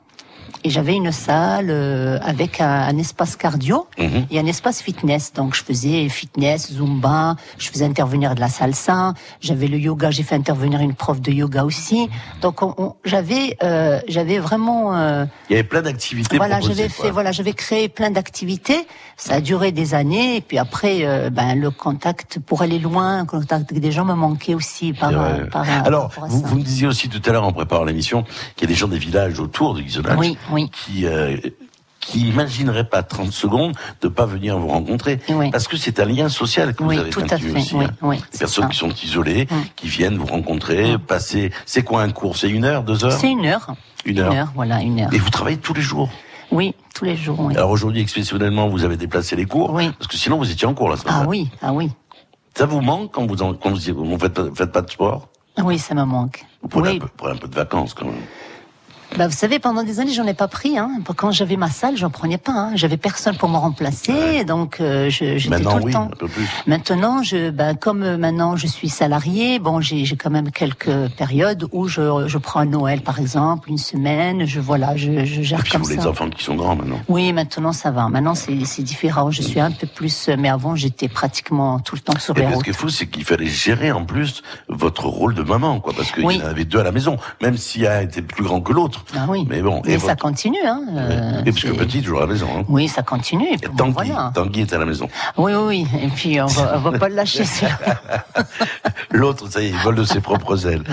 S3: et j'avais une salle euh, avec un, un espace cardio. Et un espace fitness. Donc je faisais fitness, zumba, je faisais intervenir de la salsa, j'avais le yoga, j'ai fait intervenir une prof de yoga aussi. Donc on- on- j'avais euh, j'avais vraiment euh,
S2: Il y avait plein d'activités
S3: voilà, j'avais fait, voilà, j'avais créé plein d'activités. Ça a duré des années, et puis après, euh, ben le contact pour aller loin, le contact avec des gens me manquait aussi par. Par, euh,
S2: Alors, vous, me disiez aussi tout à l'heure en préparant l'émission qu'il y a des gens des villages autour de Guisonach
S3: Oui, oui.
S2: qui euh, qui imagineraient pas 30 secondes de pas venir vous rencontrer parce que c'est un lien social que
S3: Oui,
S2: vous avez
S3: tout à fait,
S2: aussi.
S3: oui,
S2: hein.
S3: oui,
S2: Des
S3: c'est
S2: personnes
S3: ça.
S2: qui sont isolées, qui viennent vous rencontrer, passer. C'est quoi un cours? C'est une heure, deux heures?
S3: C'est une heure.
S2: Une heure.
S3: voilà, une heure.
S2: Et vous travaillez tous les jours?
S3: Oui, tous les jours. oui.
S2: Alors aujourd'hui, exceptionnellement, vous avez déplacé les cours. Parce que sinon, vous étiez en cours la semaine
S3: Ah oui, ah oui.
S2: Ça vous manque quand vous en, quand vous, y- vous faites, pas- faites pas de sport?
S3: Oui, ça me manque.
S2: Vous prenez,
S3: Oui.
S2: un peu, prenez un peu de vacances quand même.
S3: Bah, vous savez, pendant des années, j'en ai pas pris. Hein. Quand j'avais ma salle, j'en prenais pas. Hein. J'avais personne pour me remplacer, donc euh, je- j'étais
S2: Maintenant,
S3: tout le
S2: oui,
S3: temps.
S2: un peu plus.
S3: Maintenant, je, bah, comme euh, maintenant je suis salarié, bon, j'ai quand même quelques périodes où je, je prends un Noël, par exemple, une semaine. Je voilà, je, je gère
S2: puis
S3: comme
S2: vous, les
S3: ça.
S2: enfants qui sont grands maintenant.
S3: Oui, maintenant ça va. Maintenant c'est c'est différent. Je suis un peu plus, mais avant j'étais pratiquement tout le temps sur
S2: Et
S3: les
S2: puis, ce
S3: routes.
S2: qui est fou, c'est qu'il fallait gérer en plus votre rôle de maman, quoi, parce qu'il
S3: Oui.
S2: y en avait deux à la maison, même si un était plus grand que l'autre.
S3: Ah oui.
S2: Mais bon,
S3: Mais
S2: et
S3: ça continue, hein. euh,
S2: et parce que
S3: c'est-
S2: petit, toujours à la maison. Hein.
S3: Oui, ça continue. Et puis, bon,
S2: Tanguy,
S3: voilà.
S2: Tanguy est à la maison.
S3: Oui, oui, oui. Et puis on va, on va pas le lâcher.
S2: L'autre, ça y est, il vole de ses propres ailes.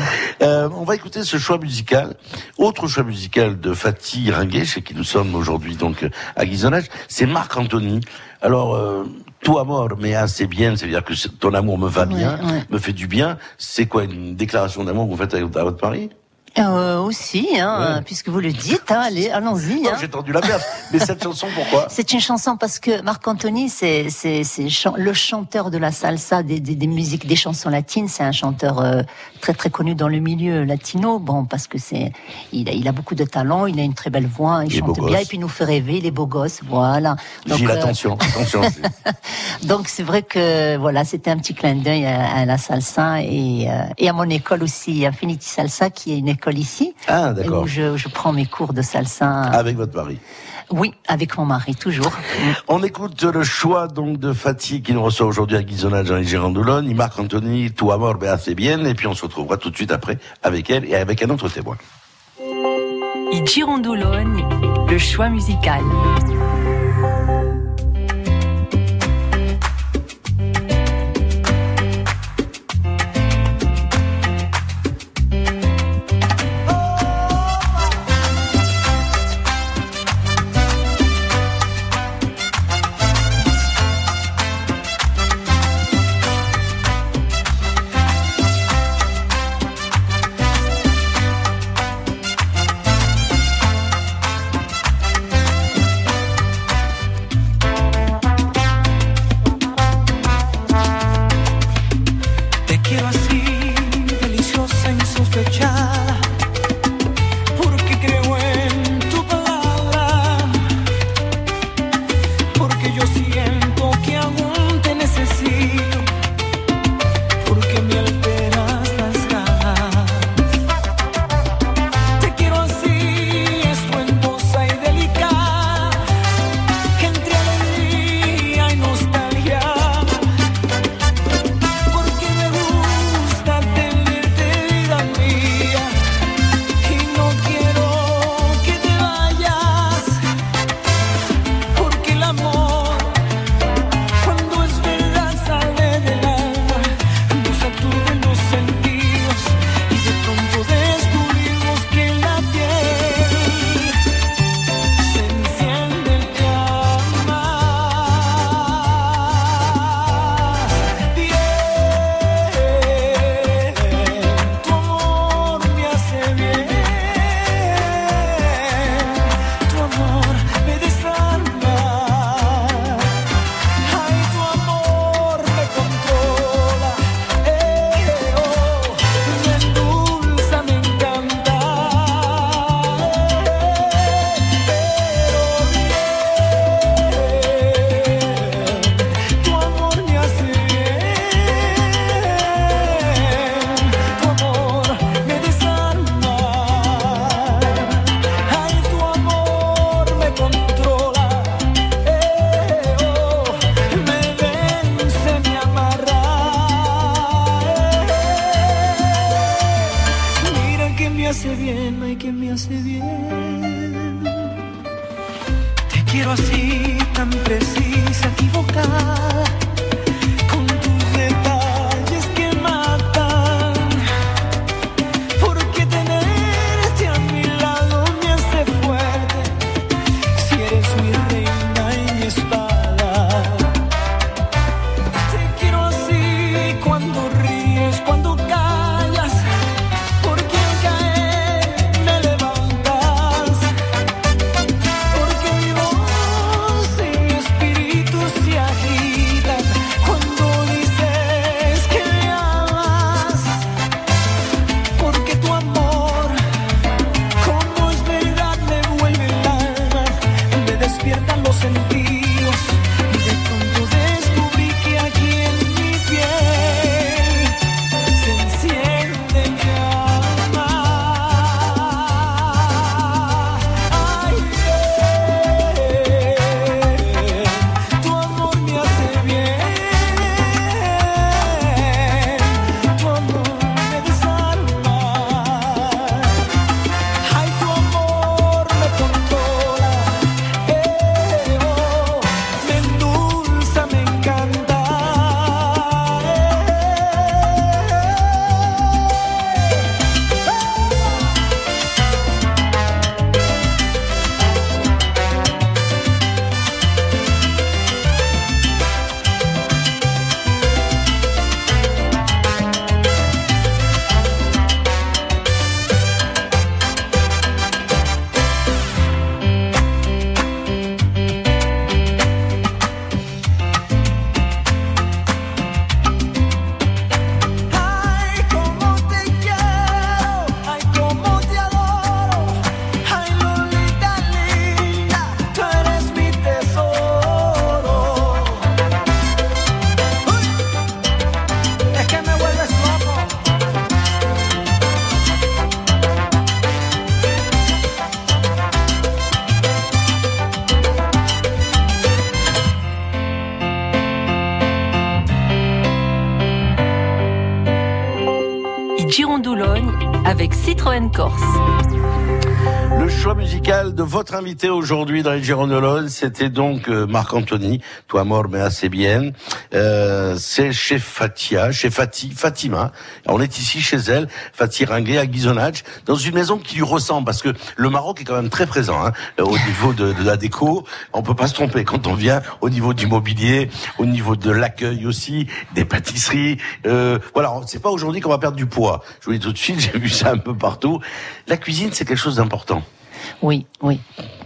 S2: Euh, on va écouter ce choix musical. Autre choix musical de Fatih Ringuet, chez qui nous sommes aujourd'hui donc à Guisonnage, c'est Marc Anthony. Alors, euh, tout amour, mais assez bien, c'est-à-dire que ton amour me va bien,
S3: ouais.
S2: me fait du bien. C'est quoi, une déclaration d'amour que vous faites à votre mari?
S3: Euh, aussi, hein, puisque vous le dites. hein, allez, allons-y. hein.
S2: J'ai tendu la perche. Mais cette chanson, pourquoi
S3: C'est une chanson parce que Marc Anthony, c'est c'est c'est chan- le chanteur de la salsa, des, des, des musiques, des chansons latines. C'est un chanteur euh, très très connu dans le milieu latino. Bon, parce que c'est il a, il a beaucoup de talent, il a une très belle voix, il,
S2: Il
S3: chante bien et puis il nous fait rêver. Il est beau gosse, voilà.
S2: Gilles,
S3: euh,
S2: attention, attention.
S3: donc c'est vrai que voilà, c'était un petit clin d'œil à, à la salsa et, euh, et à mon école aussi, Infinity Salsa, qui est une école ici.
S2: Ah, d'accord.
S3: Où je, je prends mes cours de salsa.
S2: Avec votre mari.
S3: Oui, avec mon mari, toujours.
S2: On écoute le choix donc de Fatih qui nous reçoit aujourd'hui à Guisonnage dans les Girandoulogne. Il marque Anthony, tout amor, ben assez bien. Et puis on se retrouvera tout de suite après avec elle et avec un autre témoin.
S18: I Girondologne, le choix musical.
S2: Le choix musical de votre invité aujourd'hui dans les Girondoles, c'était donc euh, Marc Anthony, Toi mort mais assez bien. Euh, c'est chez Fatia, chez Fati, Fatima. On est ici chez elle, Fatih Ringuet à Gizonach, dans une maison qui lui ressemble parce que le Maroc est quand même très présent hein, au niveau de, de la déco. On peut pas se tromper quand on vient au niveau du mobilier, au niveau de l'accueil aussi, des pâtisseries. Euh, voilà, c'est pas aujourd'hui qu'on va perdre du poids. Je vous le dis tout de suite, j'ai vu ça un peu partout. La cuisine, c'est quelque chose d'important.
S3: Oui, oui.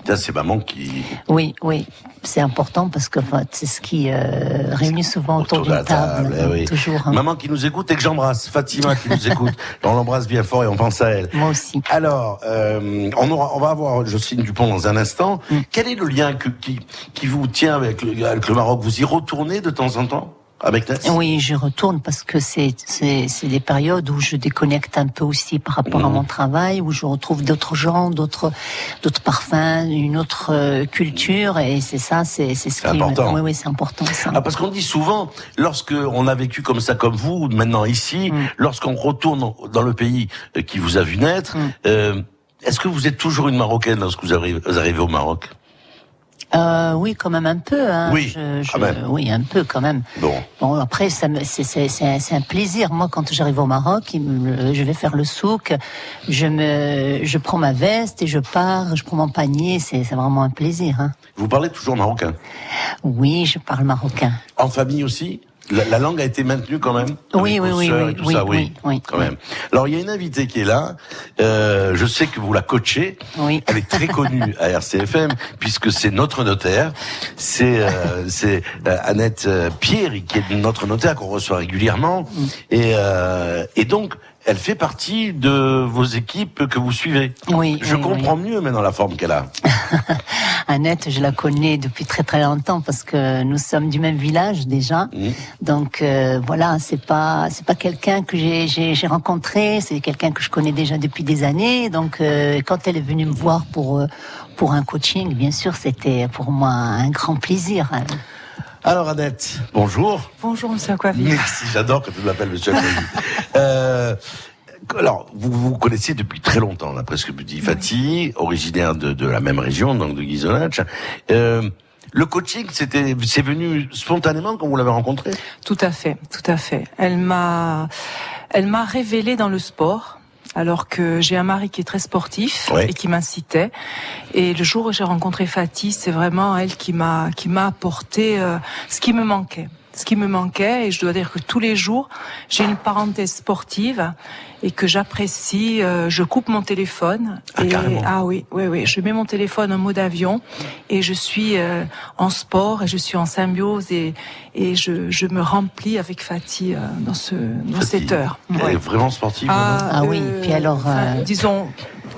S2: Ça, c'est maman qui.
S3: Oui, oui. C'est important parce que enfin, c'est ce qui euh, réunit souvent autour,
S2: de la
S3: d'une table.
S2: eh oui.
S3: Toujours. hein.
S2: Maman qui nous écoute et que j'embrasse. Fatima qui nous écoute. On l'embrasse bien fort et on pense à elle.
S3: Moi aussi.
S2: Alors, euh, on, aura, on va avoir Jocelyne Dupont dans un instant.
S3: Mm.
S2: Quel est le lien que- qui, qui vous tient avec le, avec le Maroc? Vous y retournez de temps en temps? Avec Ness?
S3: Oui, j'y retourne parce que c'est c'est c'est des périodes où je déconnecte un peu aussi par rapport
S2: Mhm.
S3: à mon travail, où je retrouve d'autres gens, d'autres d'autres parfums, une autre euh, culture et c'est ça, c'est c'est ce qui
S2: important.
S3: Oui, oui, c'est important ça.
S2: Ah, parce qu'on dit souvent, lorsque on a vécu comme ça, comme vous, maintenant ici,
S3: Mm.
S2: lorsqu'on retourne dans le pays qui vous a vu naître, euh, est-ce que vous êtes toujours une Marocaine lorsque vous arrivez, vous arrivez au Maroc?
S3: Euh, oui, quand même un peu. Hein.
S2: Oui,
S3: Je- je-
S2: quand même.
S3: oui, un peu quand même.
S2: Bon.
S3: Bon, après, ça c'est un, plaisir. Moi, quand j'arrive au Maroc, je vais faire le souk, je me, je prends ma veste et je pars, je prends mon panier. C'est c'est vraiment un plaisir. Hein.
S2: Vous parlez toujours marocain?
S3: Oui, je parle marocain.
S2: En famille aussi? La, la langue a été maintenue quand même
S3: Oui, oui, oui, oui,
S2: tout
S3: oui,
S2: ça,
S3: oui, oui,
S2: quand même. Alors, il y a une invitée qui est là. Euh, je sais que vous la coachez.
S3: Oui.
S2: Elle est très connue à RCFM puisque c'est notre notaire. C'est euh, c'est euh, Annette euh, Pierre qui est notre notaire qu'on reçoit régulièrement.
S3: Mm.
S2: Et, euh, et donc, elle fait partie de vos équipes que vous suivez.
S3: Oui,
S2: Je
S3: oui,
S2: comprends mieux maintenant la forme qu'elle a.
S3: Annette, je la connais depuis très très longtemps parce que nous sommes du même village déjà.
S2: Mmh.
S3: Donc euh, voilà, c'est pas c'est pas quelqu'un que j'ai rencontré, c'est quelqu'un que je connais déjà depuis des années. Donc euh, quand elle est venue me voir pour euh, pour un coaching, bien sûr, c'était pour moi un grand plaisir.
S2: Alors Annette, bonjour.
S21: Bonjour, monsieur Aquavi.
S2: Merci, j'adore quand tu m'appelles Monsieur Aquavi. euh, alors, vous vous connaissez depuis très longtemps, là, presque dit Fatih, originaire de, de la même région, donc de Gizonach. Euh, le coaching, c'était, c'est venu spontanément quand vous l'avez rencontré?
S21: Tout à fait, tout à fait. Elle m'a, elle m'a révélé dans le sport. Alors que j'ai un mari qui est très sportif
S2: Ouais.
S21: et qui m'incitait. Et le jour où j'ai rencontré Fatih, c'est vraiment elle qui m'a qui m'a apporté euh, ce qui me manquait. Ce qui me manquait, et je dois dire que tous les jours, j'ai une parenthèse sportive et que j'apprécie. euh, je coupe mon téléphone.
S2: Ah,
S21: et, ah oui, oui, oui. Je mets mon téléphone en mode avion et je suis euh, en sport et je suis en symbiose et, et je, je me remplis avec Fatih euh, dans, ce, dans cette heure.
S2: Elle
S21: Ouais.
S2: est vraiment sportive.
S21: Ah,
S3: Ah oui, puis alors,
S21: enfin, disons,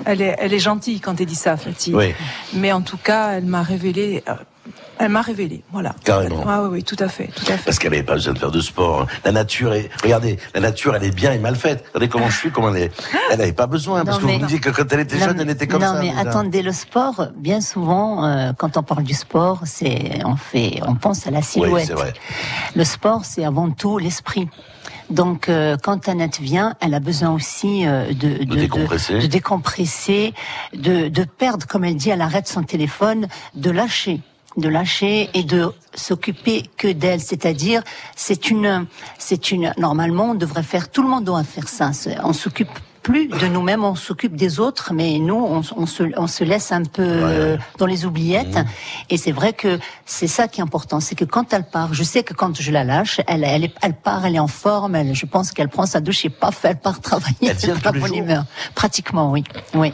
S21: elle est, elle est gentille quand elle dit ça, Fatih.
S2: Oui.
S21: Mais en tout cas, elle m'a révélé. Elle m'a révélé, voilà.
S2: Carrément.
S21: Ah oui, oui, tout à fait, tout à fait.
S2: Parce qu'elle n'avait pas besoin de faire de sport. hein. La nature est, regardez, la nature, elle est bien et mal faite. Regardez comment je suis, comment elle est. Elle n'avait pas besoin. Parce
S3: Non,
S2: que vous
S3: mais-
S2: me disiez que quand elle était
S3: Non,
S2: jeune, elle était comme
S3: non,
S2: ça.
S3: mais
S2: déjà.
S3: attendez, le sport, bien souvent, euh, quand on parle du sport, c'est on fait, on pense à la silhouette.
S2: c'est vrai.
S3: Le sport, c'est avant tout l'esprit. Donc, euh, quand Annette vient, elle a besoin aussi euh, de, de,
S2: décompresser.
S3: de, décompresser, de, de perdre, comme elle dit, elle arrête son téléphone, de lâcher de lâcher et de s'occuper que d'elle, c'est-à-dire c'est une c'est une normalement on devrait faire tout le monde doit faire ça, on s'occupe plus de nous-mêmes, on s'occupe des autres, mais nous, on, on se, on se laisse un peu euh, dans les oubliettes. Et c'est vrai que c'est ça qui est important, c'est que quand elle part, je sais que quand je la lâche, elle, elle, est- elle part, elle est en forme, elle, je pense qu'elle prend sa douche et paf, elle part travailler.
S2: Elle les
S3: bonne
S2: jours
S3: humeur. Pratiquement, oui. Oui.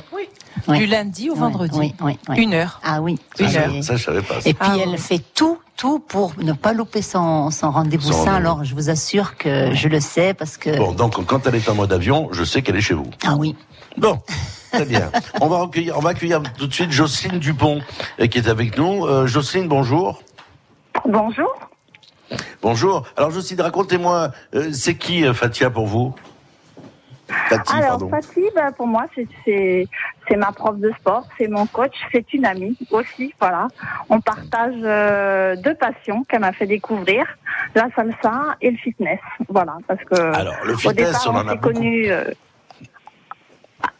S21: Du lundi au vendredi.
S3: oui, oui, oui.
S21: Une heure.
S3: Ah oui.
S2: Ça,
S3: une heure.
S2: ça, je savais pas.
S3: Et puis
S21: Ah,
S3: elle
S21: oui.
S3: fait tout, tout pour ne pas louper son, son rendez-vous
S2: rendez-vous.
S3: Alors je vous assure que je le sais parce que.
S2: Bon, donc quand elle est en mode avion, je sais qu'elle est chez vous.
S3: Ah oui.
S2: Bon, très bien. On va accueillir, on va accueillir tout de suite Jocelyne Dupont euh, qui est avec nous. Euh, Jocelyne, bonjour.
S5: Bonjour.
S2: Bonjour. Alors Jocelyne, racontez-moi, euh, c'est qui euh, Fatia pour vous?
S5: Alors,
S2: pardon.
S5: Fatih, bah, pour moi, c'est- ma prof de sport, c'est mon coach, c'est une amie aussi. Voilà, on partage euh, deux passions qu'elle m'a fait découvrir la salsa et le fitness. Voilà, parce que
S2: Alors, le
S5: au
S2: fitness,
S5: départ,
S2: on en
S5: on
S2: a
S5: s'est
S2: beaucoup.
S5: connus. euh,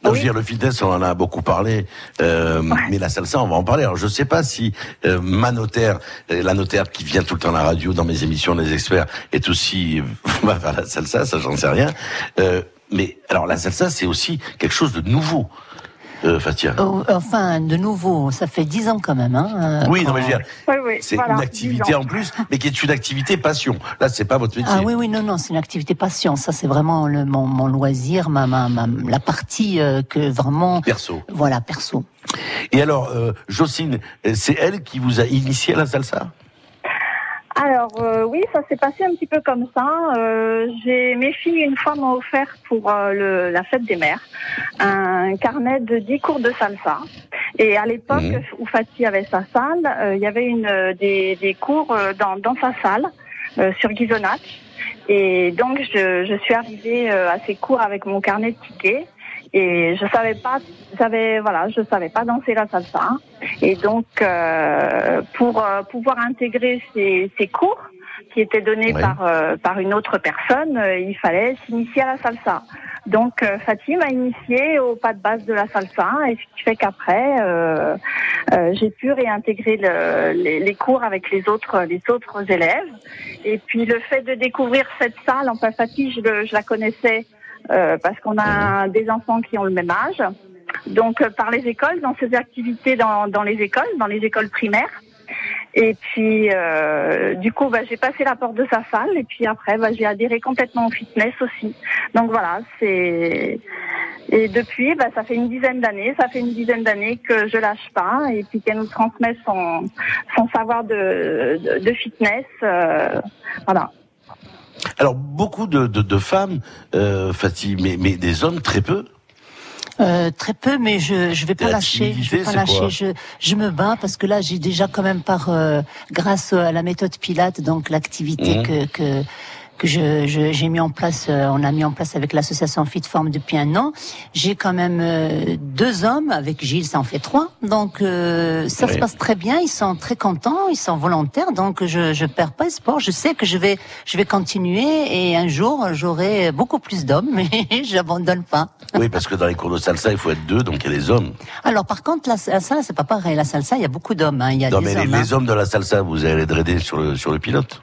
S2: Non, je veux dire, le fitness, on en a beaucoup parlé, euh, mais la salsa, on va en parler. Alors, je sais pas si euh, ma notaire, euh, la notaire qui vient tout le temps à la radio dans mes émissions, les experts, est aussi va faire la salsa, ça, j'en sais rien. Euh, mais alors, la salsa, c'est aussi quelque chose de nouveau. Euh, Fatia.
S3: Oh, enfin, de nouveau, ça fait dix ans quand même. Hein,
S2: Oui, non, mais je veux dire,
S22: Oui, oui,
S2: c'est
S22: voilà,
S2: une activité
S22: 10 ans.
S2: en plus, mais qui est une activité passion. Là, c'est pas votre métier.
S3: Ah oui, oui, non, non, c'est une activité passion. Ça, c'est vraiment le, mon, mon loisir, ma, ma, ma- la partie euh, que vraiment.
S2: Perso.
S3: Voilà, perso.
S2: Et alors, euh, Jocelyne, euh, c'est elle qui vous a initié à la salsa?
S22: Alors euh, oui, ça s'est passé un petit peu comme ça. Euh, j'ai mes filles une fois m'ont offert pour euh, le, la fête des mères un carnet de 10 cours de salsa. Et à l'époque
S2: Mhm.
S22: où Fatih avait sa salle, euh, il y avait une des, des cours dans, dans sa salle euh, sur Ghisonach. Et donc je, je suis arrivée à ces cours avec mon carnet de tickets. Et je savais pas, j'avais voilà, je savais pas danser la salsa. Et donc euh, pour euh, pouvoir intégrer ces, ces cours qui étaient donnés
S2: Ouais.
S22: par euh, par une autre personne, euh, il fallait s'initier à la salsa. Donc Fatih m'a initié au pas de base de la salsa, et ce qui fait qu'après j'ai pu réintégrer le- les, les cours avec les autres les autres élèves. Et puis le fait de découvrir cette salle, enfin Fatih, je, le- je la connaissais euh, parce qu'on a des enfants qui ont le même âge. Donc euh, par les écoles, dans ces activités dans, dans les écoles, dans les écoles primaires. Et puis euh, du coup, bah, j'ai passé la porte de sa salle et puis après, bah, j'ai adhéré complètement au fitness aussi. Donc voilà, c'est et depuis, bah, ça fait une dizaine d'années, ça fait une dizaine d'années que je lâche pas et puis qu'elle nous transmet son son savoir de de, de fitness. euh, voilà.
S2: Alors, beaucoup de, de, de femmes, euh, Fatih, mais, mais des hommes très peu.
S3: Euh, très peu, mais je je vais pas lâcher. Je vais pas lâcher. Je je me bats parce que là j'ai déjà quand même par euh, grâce à la méthode Pilate, donc l'activité
S2: Mhm.
S3: que que que je je- j'ai mis en place, euh, on a mis en place avec l'association Fit Form depuis un an. J'ai quand même euh, deux hommes avec Gilles, ça en fait trois. Donc euh, ça se passe très bien. Ils sont très contents, ils sont volontaires. Donc je je perds pas espoir. Je sais que je vais je vais continuer et un jour j'aurai beaucoup plus d'hommes, mais j'abandonne pas.
S2: Oui, parce que dans les cours de salsa, il faut être deux, donc il y a les hommes.
S3: Alors par contre, la, salsa, c'est pas pareil. La salsa, il y a beaucoup d'hommes. hein. Il y a
S2: Non,
S3: des
S2: mais les,
S3: hommes. hein.
S2: les hommes de la salsa, vous allez draider sur le, sur le pilote.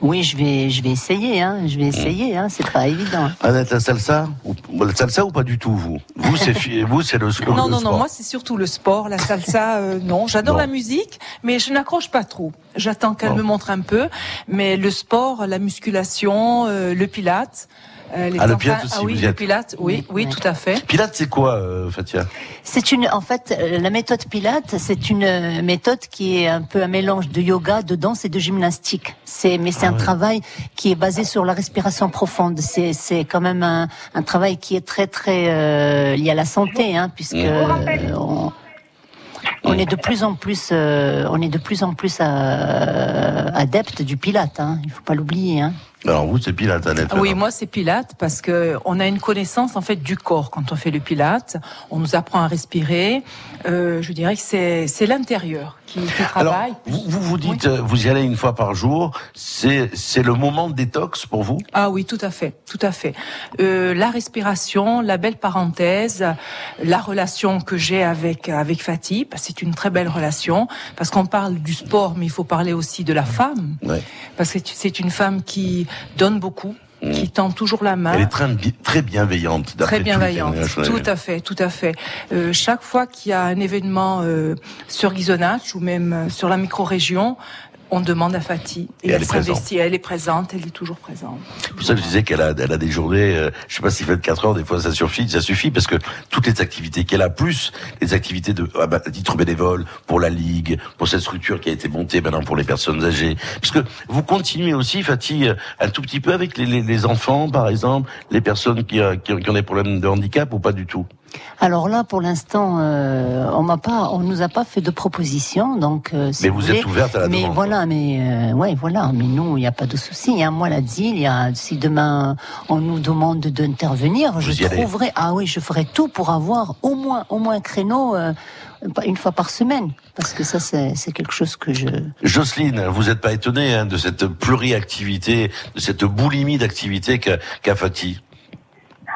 S3: Oui, je vais, je vais essayer. Hein. Je vais essayer. Hein. C'est pas évident.
S2: Annette, la salsa ou, La salsa ou pas du tout, vous? Vous, c'est vous, c'est le, le
S21: Non, non, non,
S2: sport.
S21: moi c'est surtout le sport, la salsa, euh, non. J'adore la musique, mais je n'accroche pas trop. J'attends qu'elle me montre un peu. Mais le sport, la musculation, euh, le pilate. Euh, les
S2: Ah, le pilate aussi,
S21: Ah oui,
S2: vous y
S21: le
S2: êtes.
S21: pilate, oui, oui, tout à fait.
S2: Pilate, c'est quoi, euh, Fatia?
S3: C'est une, en fait, euh, la méthode Pilate, c'est une méthode qui est un peu un mélange de yoga, de danse et de gymnastique. C'est, mais c'est
S2: Ah
S3: un
S2: ouais.
S3: travail qui est basé sur la respiration profonde. C'est, c'est quand même un, un travail qui est très, très euh, lié à la santé, hein, puisque euh, on, on est de plus en plus, euh, on est de plus en plus euh, adepte du Pilate. Hein, il faut pas l'oublier. Hein.
S2: Alors, vous, c'est Pilate, Annette.
S21: Ah Oui,
S2: alors.
S21: moi c'est Pilate parce que on a une connaissance en fait du corps quand on fait le Pilate. On nous apprend à respirer. Euh, je dirais que c'est c'est l'intérieur qui, qui
S2: Alors,
S21: travaille.
S2: vous, vous vous dites, vous y allez une fois par jour. C'est, c'est le moment de détox pour vous?
S21: Ah oui, tout à fait, tout à fait. Euh, la respiration, la belle parenthèse, la relation que j'ai avec avec Fatih, bah, c'est une très belle relation parce qu'on parle du sport, mais il faut parler aussi de la femme
S2: Ouais.
S21: parce que c'est une femme qui donne beaucoup, qui tend toujours la main.
S2: Elle est très, très bienveillante.
S21: Très bienveillante, tout à fait, tout à fait. Euh, chaque fois qu'il y a un événement euh, sur Ghisonach ou même euh, sur la micro-région, on demande à Fatih
S2: Et elle est
S21: s'investit. Elle est présente, elle est toujours présente.
S2: C'est pour ça que je disais qu'elle a, elle a des journées, euh, je sais pas s'il fait 4 heures, des fois ça suffit, ça suffit parce que toutes les activités qu'elle a, plus les activités de ah bah, à titre bénévole pour la ligue, pour cette structure qui a été montée maintenant pour les personnes âgées, puisque vous continuez aussi, Fatih, euh, un tout petit peu avec les, les, les enfants, par exemple, les personnes qui, euh, qui ont des problèmes de handicap ou pas du tout?
S3: Alors là, pour l'instant, euh, on m'a pas, on nous a pas fait de proposition, donc. euh, si
S2: Mais vous êtes
S3: voulez.
S2: ouverte à la
S3: mais
S2: demande,
S3: voilà, mais euh, ouais, voilà, mais nous, il n'y a pas de souci. Hein. Moi, la il y a, si demain on nous demande d'intervenir, je
S2: allez.
S3: trouverai. Ah oui, je ferai tout pour avoir au moins, au moins un créneau. euh, une fois par semaine, parce que ça c'est quelque chose que je
S2: Jocelyne, vous n'êtes pas étonnée hein, de cette pluriactivité, de cette boulimie d'activité qu'a qu'a Fatih?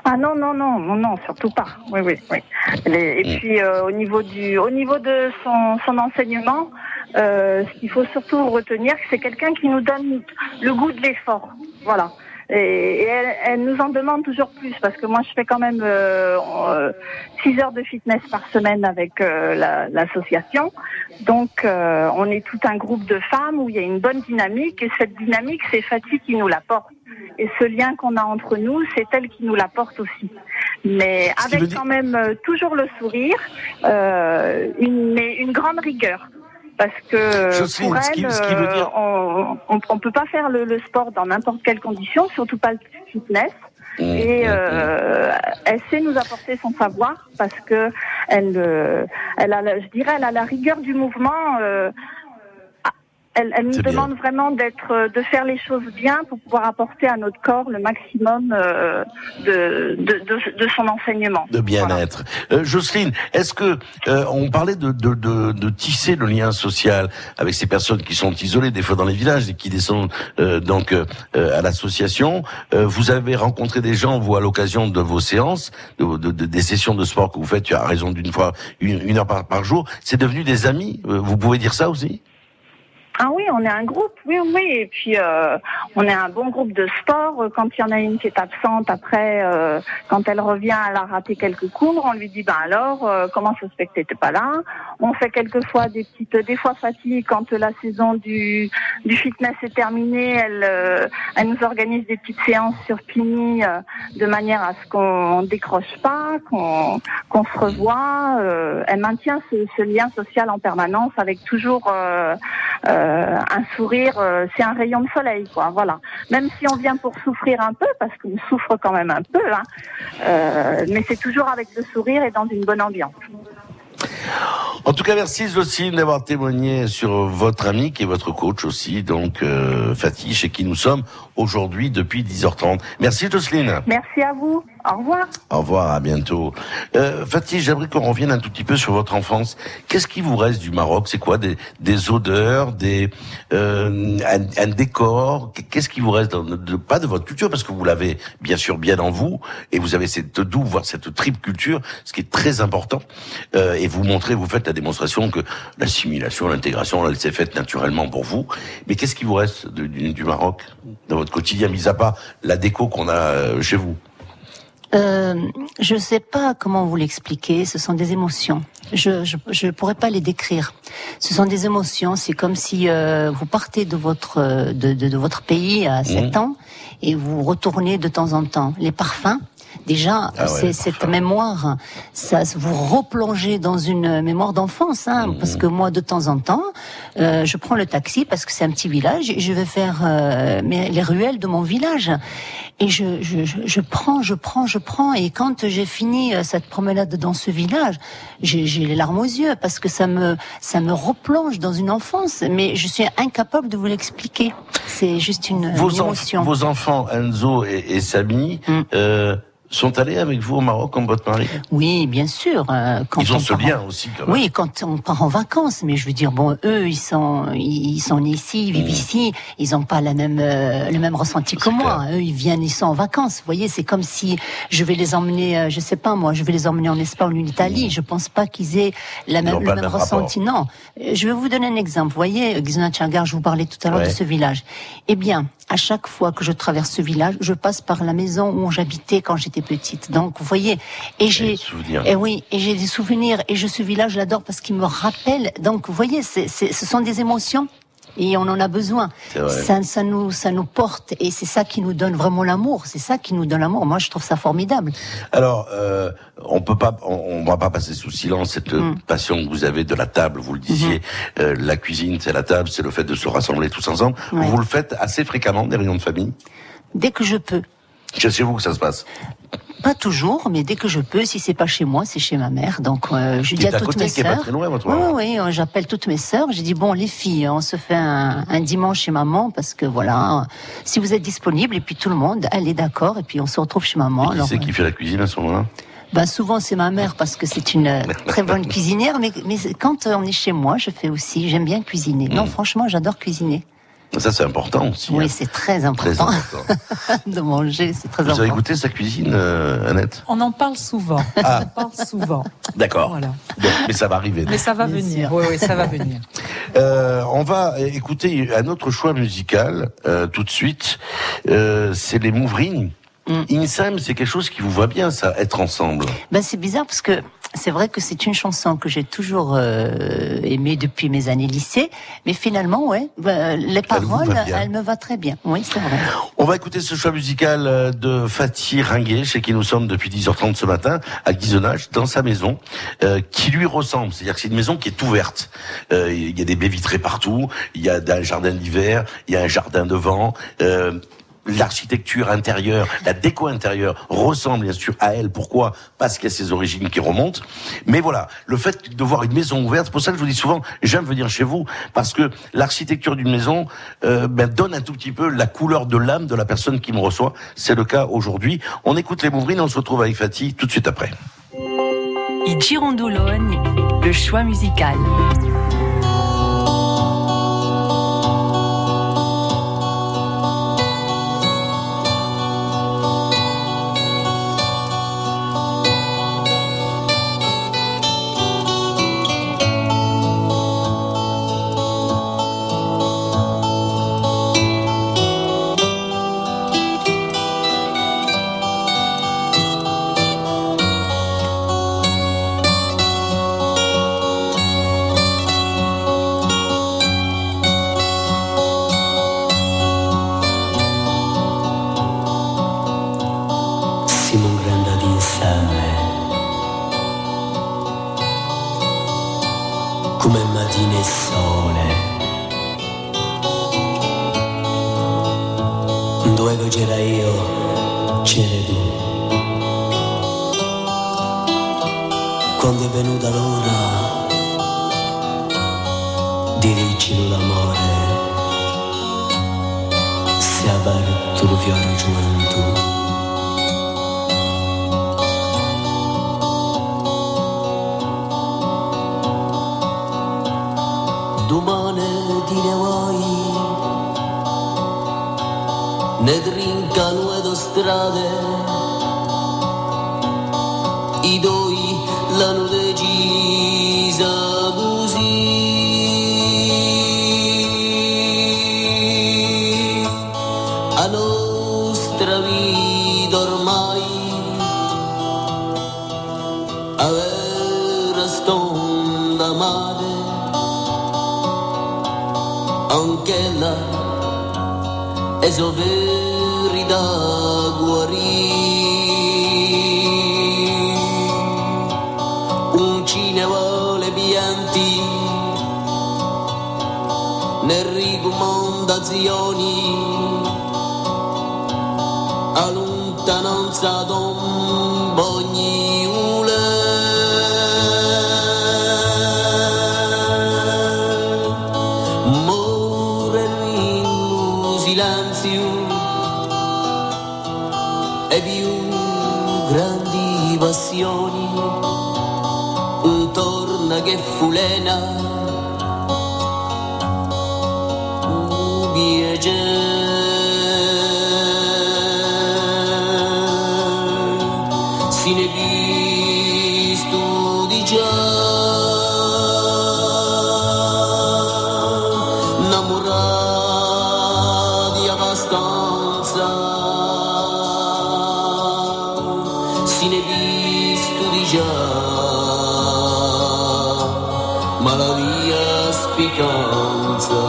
S22: Ah non, non, non, non, non, surtout pas. Oui, oui, oui. Les- et
S2: Mm.
S22: puis euh, au niveau du, au niveau de son, son enseignement, euh, ce qu'il faut surtout retenir, c'est quelqu'un qui nous donne le goût de l'effort. Voilà. Et, et elle, elle nous en demande toujours plus parce que moi je fais quand même euh, euh, six heures de fitness par semaine avec euh, la- l'association. Donc euh, on est tout un groupe de femmes où il y a une bonne dynamique et cette dynamique c'est Fatih qui nous l'apporte. Et ce lien qu'on a entre nous, c'est elle qui nous l'apporte aussi. Mais avec
S2: dire-
S22: quand même euh, toujours le sourire, euh, une, mais une grande rigueur. Parce que
S2: Jocelyne,
S22: pour
S2: ce qui-
S22: elle,
S2: ce qui veut
S22: euh,
S2: dire-
S22: on, on, on peut pas faire le, le sport dans n'importe quelle condition, surtout pas le fitness.
S2: Mmh,
S22: Et euh, elle sait nous apporter son savoir parce que elle, euh, elle a, la- je dirais, elle a la rigueur du mouvement. euh, elle, elle nous
S2: bien.
S22: demande vraiment d'être, euh, de faire les choses bien pour pouvoir apporter à notre corps le maximum euh, de, de, de, de son enseignement.
S2: de bien-être. Euh, Jocelyne, est-ce que euh, on parlait de, de, de, de tisser le lien social avec ces personnes qui sont isolées des fois dans les villages et qui descendent euh, donc euh, à l'association Euh, Vous avez rencontré des gens vous à l'occasion de vos séances, de, de- de- des sessions de sport que vous faites. Tu as raison d'une fois une, une heure par, par jour. C'est devenu des amis. Vous pouvez dire ça aussi?
S22: Ah oui, on est un groupe, oui, oui. Et puis, euh, on est un bon groupe de sport. Euh, Quand il y en a une qui est absente, après, euh, quand elle revient, elle a raté quelques cours, on lui dit, ben alors, euh, comment ça se fait que t'étais pas là? On fait quelquefois des petites, des fois Fatih, quand la saison du, du fitness est terminée, elle, euh, elle nous organise des petites séances sur Pini euh, de manière à ce qu'on décroche pas, qu'on qu'on se revoie. euh, elle maintient ce, ce lien social en permanence avec toujours euh, euh, un sourire. euh, c'est un rayon de soleil, quoi. Voilà. Même si on vient pour souffrir un peu, parce qu'on souffre quand même un peu, hein, euh, mais c'est toujours avec le sourire et dans une bonne ambiance.
S2: En tout cas, merci Jocelyne d'avoir témoigné sur votre ami qui est votre coach aussi, donc euh, Fatih, chez qui nous sommes aujourd'hui depuis 10h30. Merci Jocelyne.
S22: Merci à vous. Au revoir.
S2: Au revoir, à bientôt. Euh, Fatih, j'aimerais qu'on revienne un tout petit peu sur votre enfance. Qu'est-ce qui vous reste du Maroc? C'est quoi? Des, des odeurs, des euh, un, un décor? Qu'est-ce qui vous reste dans- de, Pas de votre culture, parce que vous l'avez bien sûr bien en vous, et vous avez cette double, voire cette triple culture, ce qui est très important. Euh, et vous montrez, vous faites la démonstration que l'assimilation, l'intégration, elle s'est faite naturellement pour vous. Mais qu'est-ce qui vous reste du, du Maroc dans votre quotidien, mis à part la déco qu'on a euh, chez vous?
S3: Euh, je sais pas comment vous l'expliquer. Ce sont des émotions. Je, je je pourrais pas les décrire. Ce sont des émotions. C'est comme si euh, vous partez de votre de, de, de votre pays à 7
S2: Mhm.
S3: ans et vous retournez de temps en temps. Les parfums. Déjà,
S2: Ah ouais,
S3: cette mémoire, ça vous replongez dans une mémoire d'enfance, hein,
S2: Mhm.
S3: parce que moi, de temps en temps, euh, je prends le taxi parce que c'est un petit village et je vais faire euh, mes- les ruelles de mon village. Et je, je, je, je prends, je prends, je prends. Et quand j'ai fini euh, cette promenade dans ce village, j'ai les larmes aux yeux parce que ça me, ça me replonge dans une enfance. Mais je suis incapable de vous l'expliquer. C'est juste une,
S2: vos,
S3: une
S2: enf-
S3: émotion.
S2: vos enfants Enzo et, et Samy euh, sont allés avec vous au Maroc comme votre mari?
S3: Oui, bien sûr. euh, quand
S2: Ils ont
S3: on
S2: ce
S3: en-
S2: lien aussi quand même.
S3: Oui, quand on part en vacances, mais je veux dire, bon, eux, ils sont, ils sont nés ici, ils
S2: Mmh.
S3: vivent ici, ils n'ont pas la même, euh, le même ressenti que moi. Eux, ils viennent, ils sont en vacances. Vous voyez, c'est comme si je vais les emmener, euh, je sais pas moi, je vais les emmener en Espagne ou en Italie. Je pense pas qu'ils aient la
S2: Mmh.
S3: Même, le même
S2: même
S3: ressenti. Non. Je vais vous donner un exemple. Vous voyez, Xona Tchagar, je vous parlais tout à l'heure
S2: Ouais.
S3: de ce village. Eh bien, à chaque fois que je traverse ce village, je passe par la maison où j'habitais quand j'étais petite. Donc, vous voyez, et j'ai,
S2: souvenirs.
S3: et oui, et j'ai des souvenirs. Et je ce village, je l'adore parce qu'il me rappelle. Donc, vous voyez, c'est, ce sont des émotions. Et on en a besoin. Ça, ça nous, ça nous porte, et c'est ça qui nous donne vraiment l'amour. C'est ça qui nous donne l'amour. Moi, je trouve ça formidable.
S2: Alors, euh, on peut pas, on, on va pas passer sous silence cette
S3: Mm.
S2: passion que vous avez de la table. Vous le disiez, euh, la cuisine, c'est la table, c'est le fait de se rassembler tous ensemble.
S3: Ouais.
S2: Vous le faites assez fréquemment des réunions de famille?
S3: Dès que je peux.
S2: C'est chez vous que ça se passe?
S3: Pas toujours, mais dès que je peux, si c'est pas chez moi, c'est chez ma mère. Donc euh, je dis à
S2: à
S3: toutes
S2: côté,
S3: mes sœurs.
S2: très loin, votre
S3: Oui, oui, j'appelle toutes mes sœurs. J'ai dit bon, les filles, on se fait un, un dimanche chez maman parce que voilà, si vous êtes disponibles et puis tout le monde, elle est d'accord et puis on se retrouve chez maman.
S2: Qui
S3: Alors,
S2: c'est qui fait la cuisine à ce moment-là?
S3: ben, souvent c'est ma mère parce que c'est une euh, très bonne cuisinière, mais, mais quand on est chez moi, je fais aussi. J'aime bien cuisiner. Non, franchement, j'adore cuisiner.
S23: Ça, c'est important aussi.
S3: Oui,
S23: hein.
S3: c'est très
S23: Très
S3: important
S23: important.
S3: de manger, c'est très
S23: Vous avez
S3: important.
S23: goûté sa cuisine, euh, Annette?
S21: On en parle souvent.
S23: Ah.
S21: On en parle souvent.
S23: D'accord.
S21: Voilà.
S23: Bon, mais ça va arriver.
S21: Mais ça va venir. Oui, oui, ça va venir.
S23: Euh, on va écouter un autre choix musical euh, tout de suite. Euh, c'est les Mouvrines.
S3: Mm.
S23: Insem, c'est quelque chose qui vous va bien, ça, être ensemble.
S3: Ben, c'est bizarre parce que c'est vrai que c'est une chanson que j'ai toujours euh, aimée depuis mes années lycée, mais finalement, ouais, ben, les paroles, elles me va très bien. Oui, c'est vrai.
S23: On va écouter ce choix musical euh, de Fatih Ringuet, chez qui nous sommes depuis 10h30 ce matin, à Guisonnage, dans sa maison, euh, qui lui ressemble. C'est-à-dire que c'est une maison qui est ouverte. Euh, Il y a des baies vitrées partout, il y a un jardin d'hiver, il y a un jardin devant. L'architecture intérieure, la déco intérieure ressemble bien sûr à elle. Pourquoi? Parce qu'il y a ses origines qui remontent. Mais voilà, le fait de voir une maison ouverte, c'est pour ça que je vous dis souvent, j'aime venir chez vous, parce que l'architecture d'une maison euh, ben, donne un tout petit peu la couleur de l'âme de la personne qui me reçoit. C'est le cas aujourd'hui. On écoute les Mouvrines, on se retrouve avec Fatih tout de suite après.
S24: Si ne visto di già ma la mia spicanza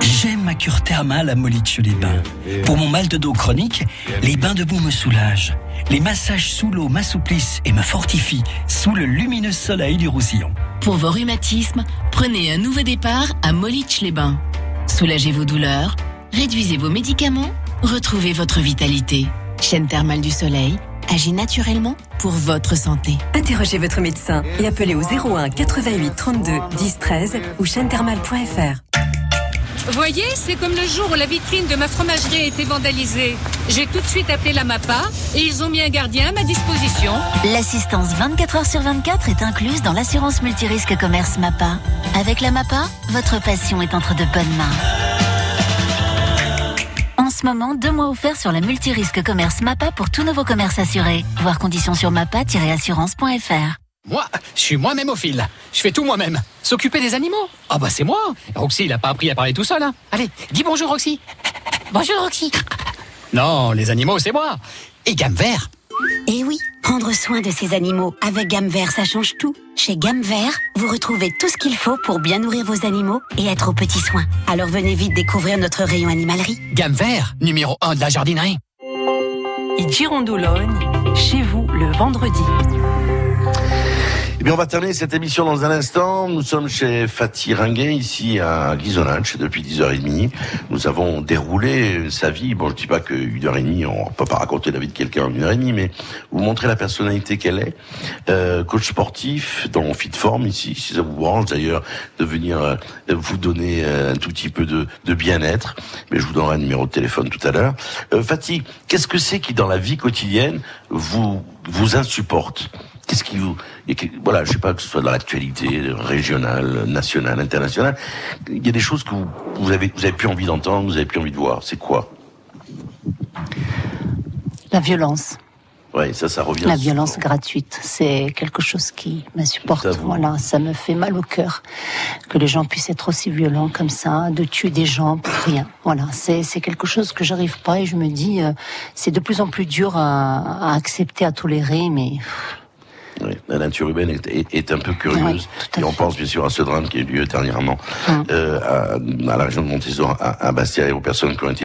S13: J'aime ma cure thermale à Molitio-les-Bains. Pour mon mal de dos chronique, les bains de boue me soulagent. Les massages sous l'eau m'assouplissent et me fortifient sous le lumineux soleil du Roussillon.
S14: Pour vos rhumatismes, prenez un nouveau départ à Molich-les-Bains. Soulagez vos douleurs, réduisez vos médicaments, retrouvez votre vitalité. Chaîne thermale du soleil agit naturellement pour votre santé.
S10: Interrogez votre médecin et appelez au 01 88 32 10 13 ou chaîne-thermale.fr.
S25: Voyez, c'est comme le jour où la vitrine de ma fromagerie a été vandalisée. J'ai tout de suite appelé la MAPA et ils ont mis un gardien à ma disposition.
S17: L'assistance 24 heures sur 24 est incluse dans l'assurance multirisque commerce MAPA. Avec la MAPA, votre passion est entre de bonnes mains. En ce moment, deux mois offerts sur la multirisque commerce MAPA pour tout nouveau commerce assuré. Voir conditions sur mapa-assurance.fr.
S16: Moi, je suis moi-même au fil. Je fais tout moi-même. S'occuper des animaux Ah bah c'est moi. Roxy, il a pas appris à parler tout seul. Hein. Allez, dis bonjour Roxy.
S17: Bonjour Roxy.
S16: Non, les animaux, c'est moi. Et gamme vert.
S17: Et Eh oui, prendre soin de ces animaux avec Gamme Vert, ça change tout. Chez Gamme Vert, vous retrouvez tout ce qu'il faut pour bien nourrir vos animaux et être aux petits soins. Alors venez vite découvrir notre rayon animalerie.
S16: Gamme vert, numéro 1 de la jardinerie.
S4: Et Girondologne, chez vous le vendredi.
S2: Eh bien, on va terminer cette émission dans un instant. Nous sommes chez Fatih Ringuet, ici à Ghisonach, depuis 10h30. Nous avons déroulé sa vie. Bon, je dis pas que une heure et demie, on peut pas raconter la vie de quelqu'un en une heure et demie, mais vous montrer la personnalité qu'elle est. Euh, coach sportif, dans fit forme ici, si ça vous branche d'ailleurs, de venir euh, vous donner euh, un tout petit peu de, de bien-être. Mais je vous donnerai un numéro de téléphone tout à l'heure. Euh, Fatih, qu'est-ce que c'est qui, dans la vie quotidienne, vous, vous insupporte? Qu'est-ce qui vous, voilà, je sais pas que ce soit dans l'actualité régionale, nationale, internationale, il y a des choses que vous, vous avez, vous avez plus envie d'entendre, vous avez plus envie de voir. C'est quoi?
S3: La violence.
S2: Ouais, ça, ça revient.
S3: La violence gratuite, c'est quelque chose qui m'insupporte. Voilà, ça me fait mal au cœur que les gens puissent être aussi violents comme ça, de tuer des gens pour rien. Voilà, c'est quelque chose que j'arrive pas et je me dis, euh, c'est de plus en plus dur à, à accepter, à tolérer, mais
S2: Oui, la nature humaine est, est- est un peu curieuse. et on pense bien sûr à ce drame qui a eu lieu dernièrement
S3: Hum.
S2: euh, à, à la région de Montésor, à, à Bastia, et aux personnes qui ont été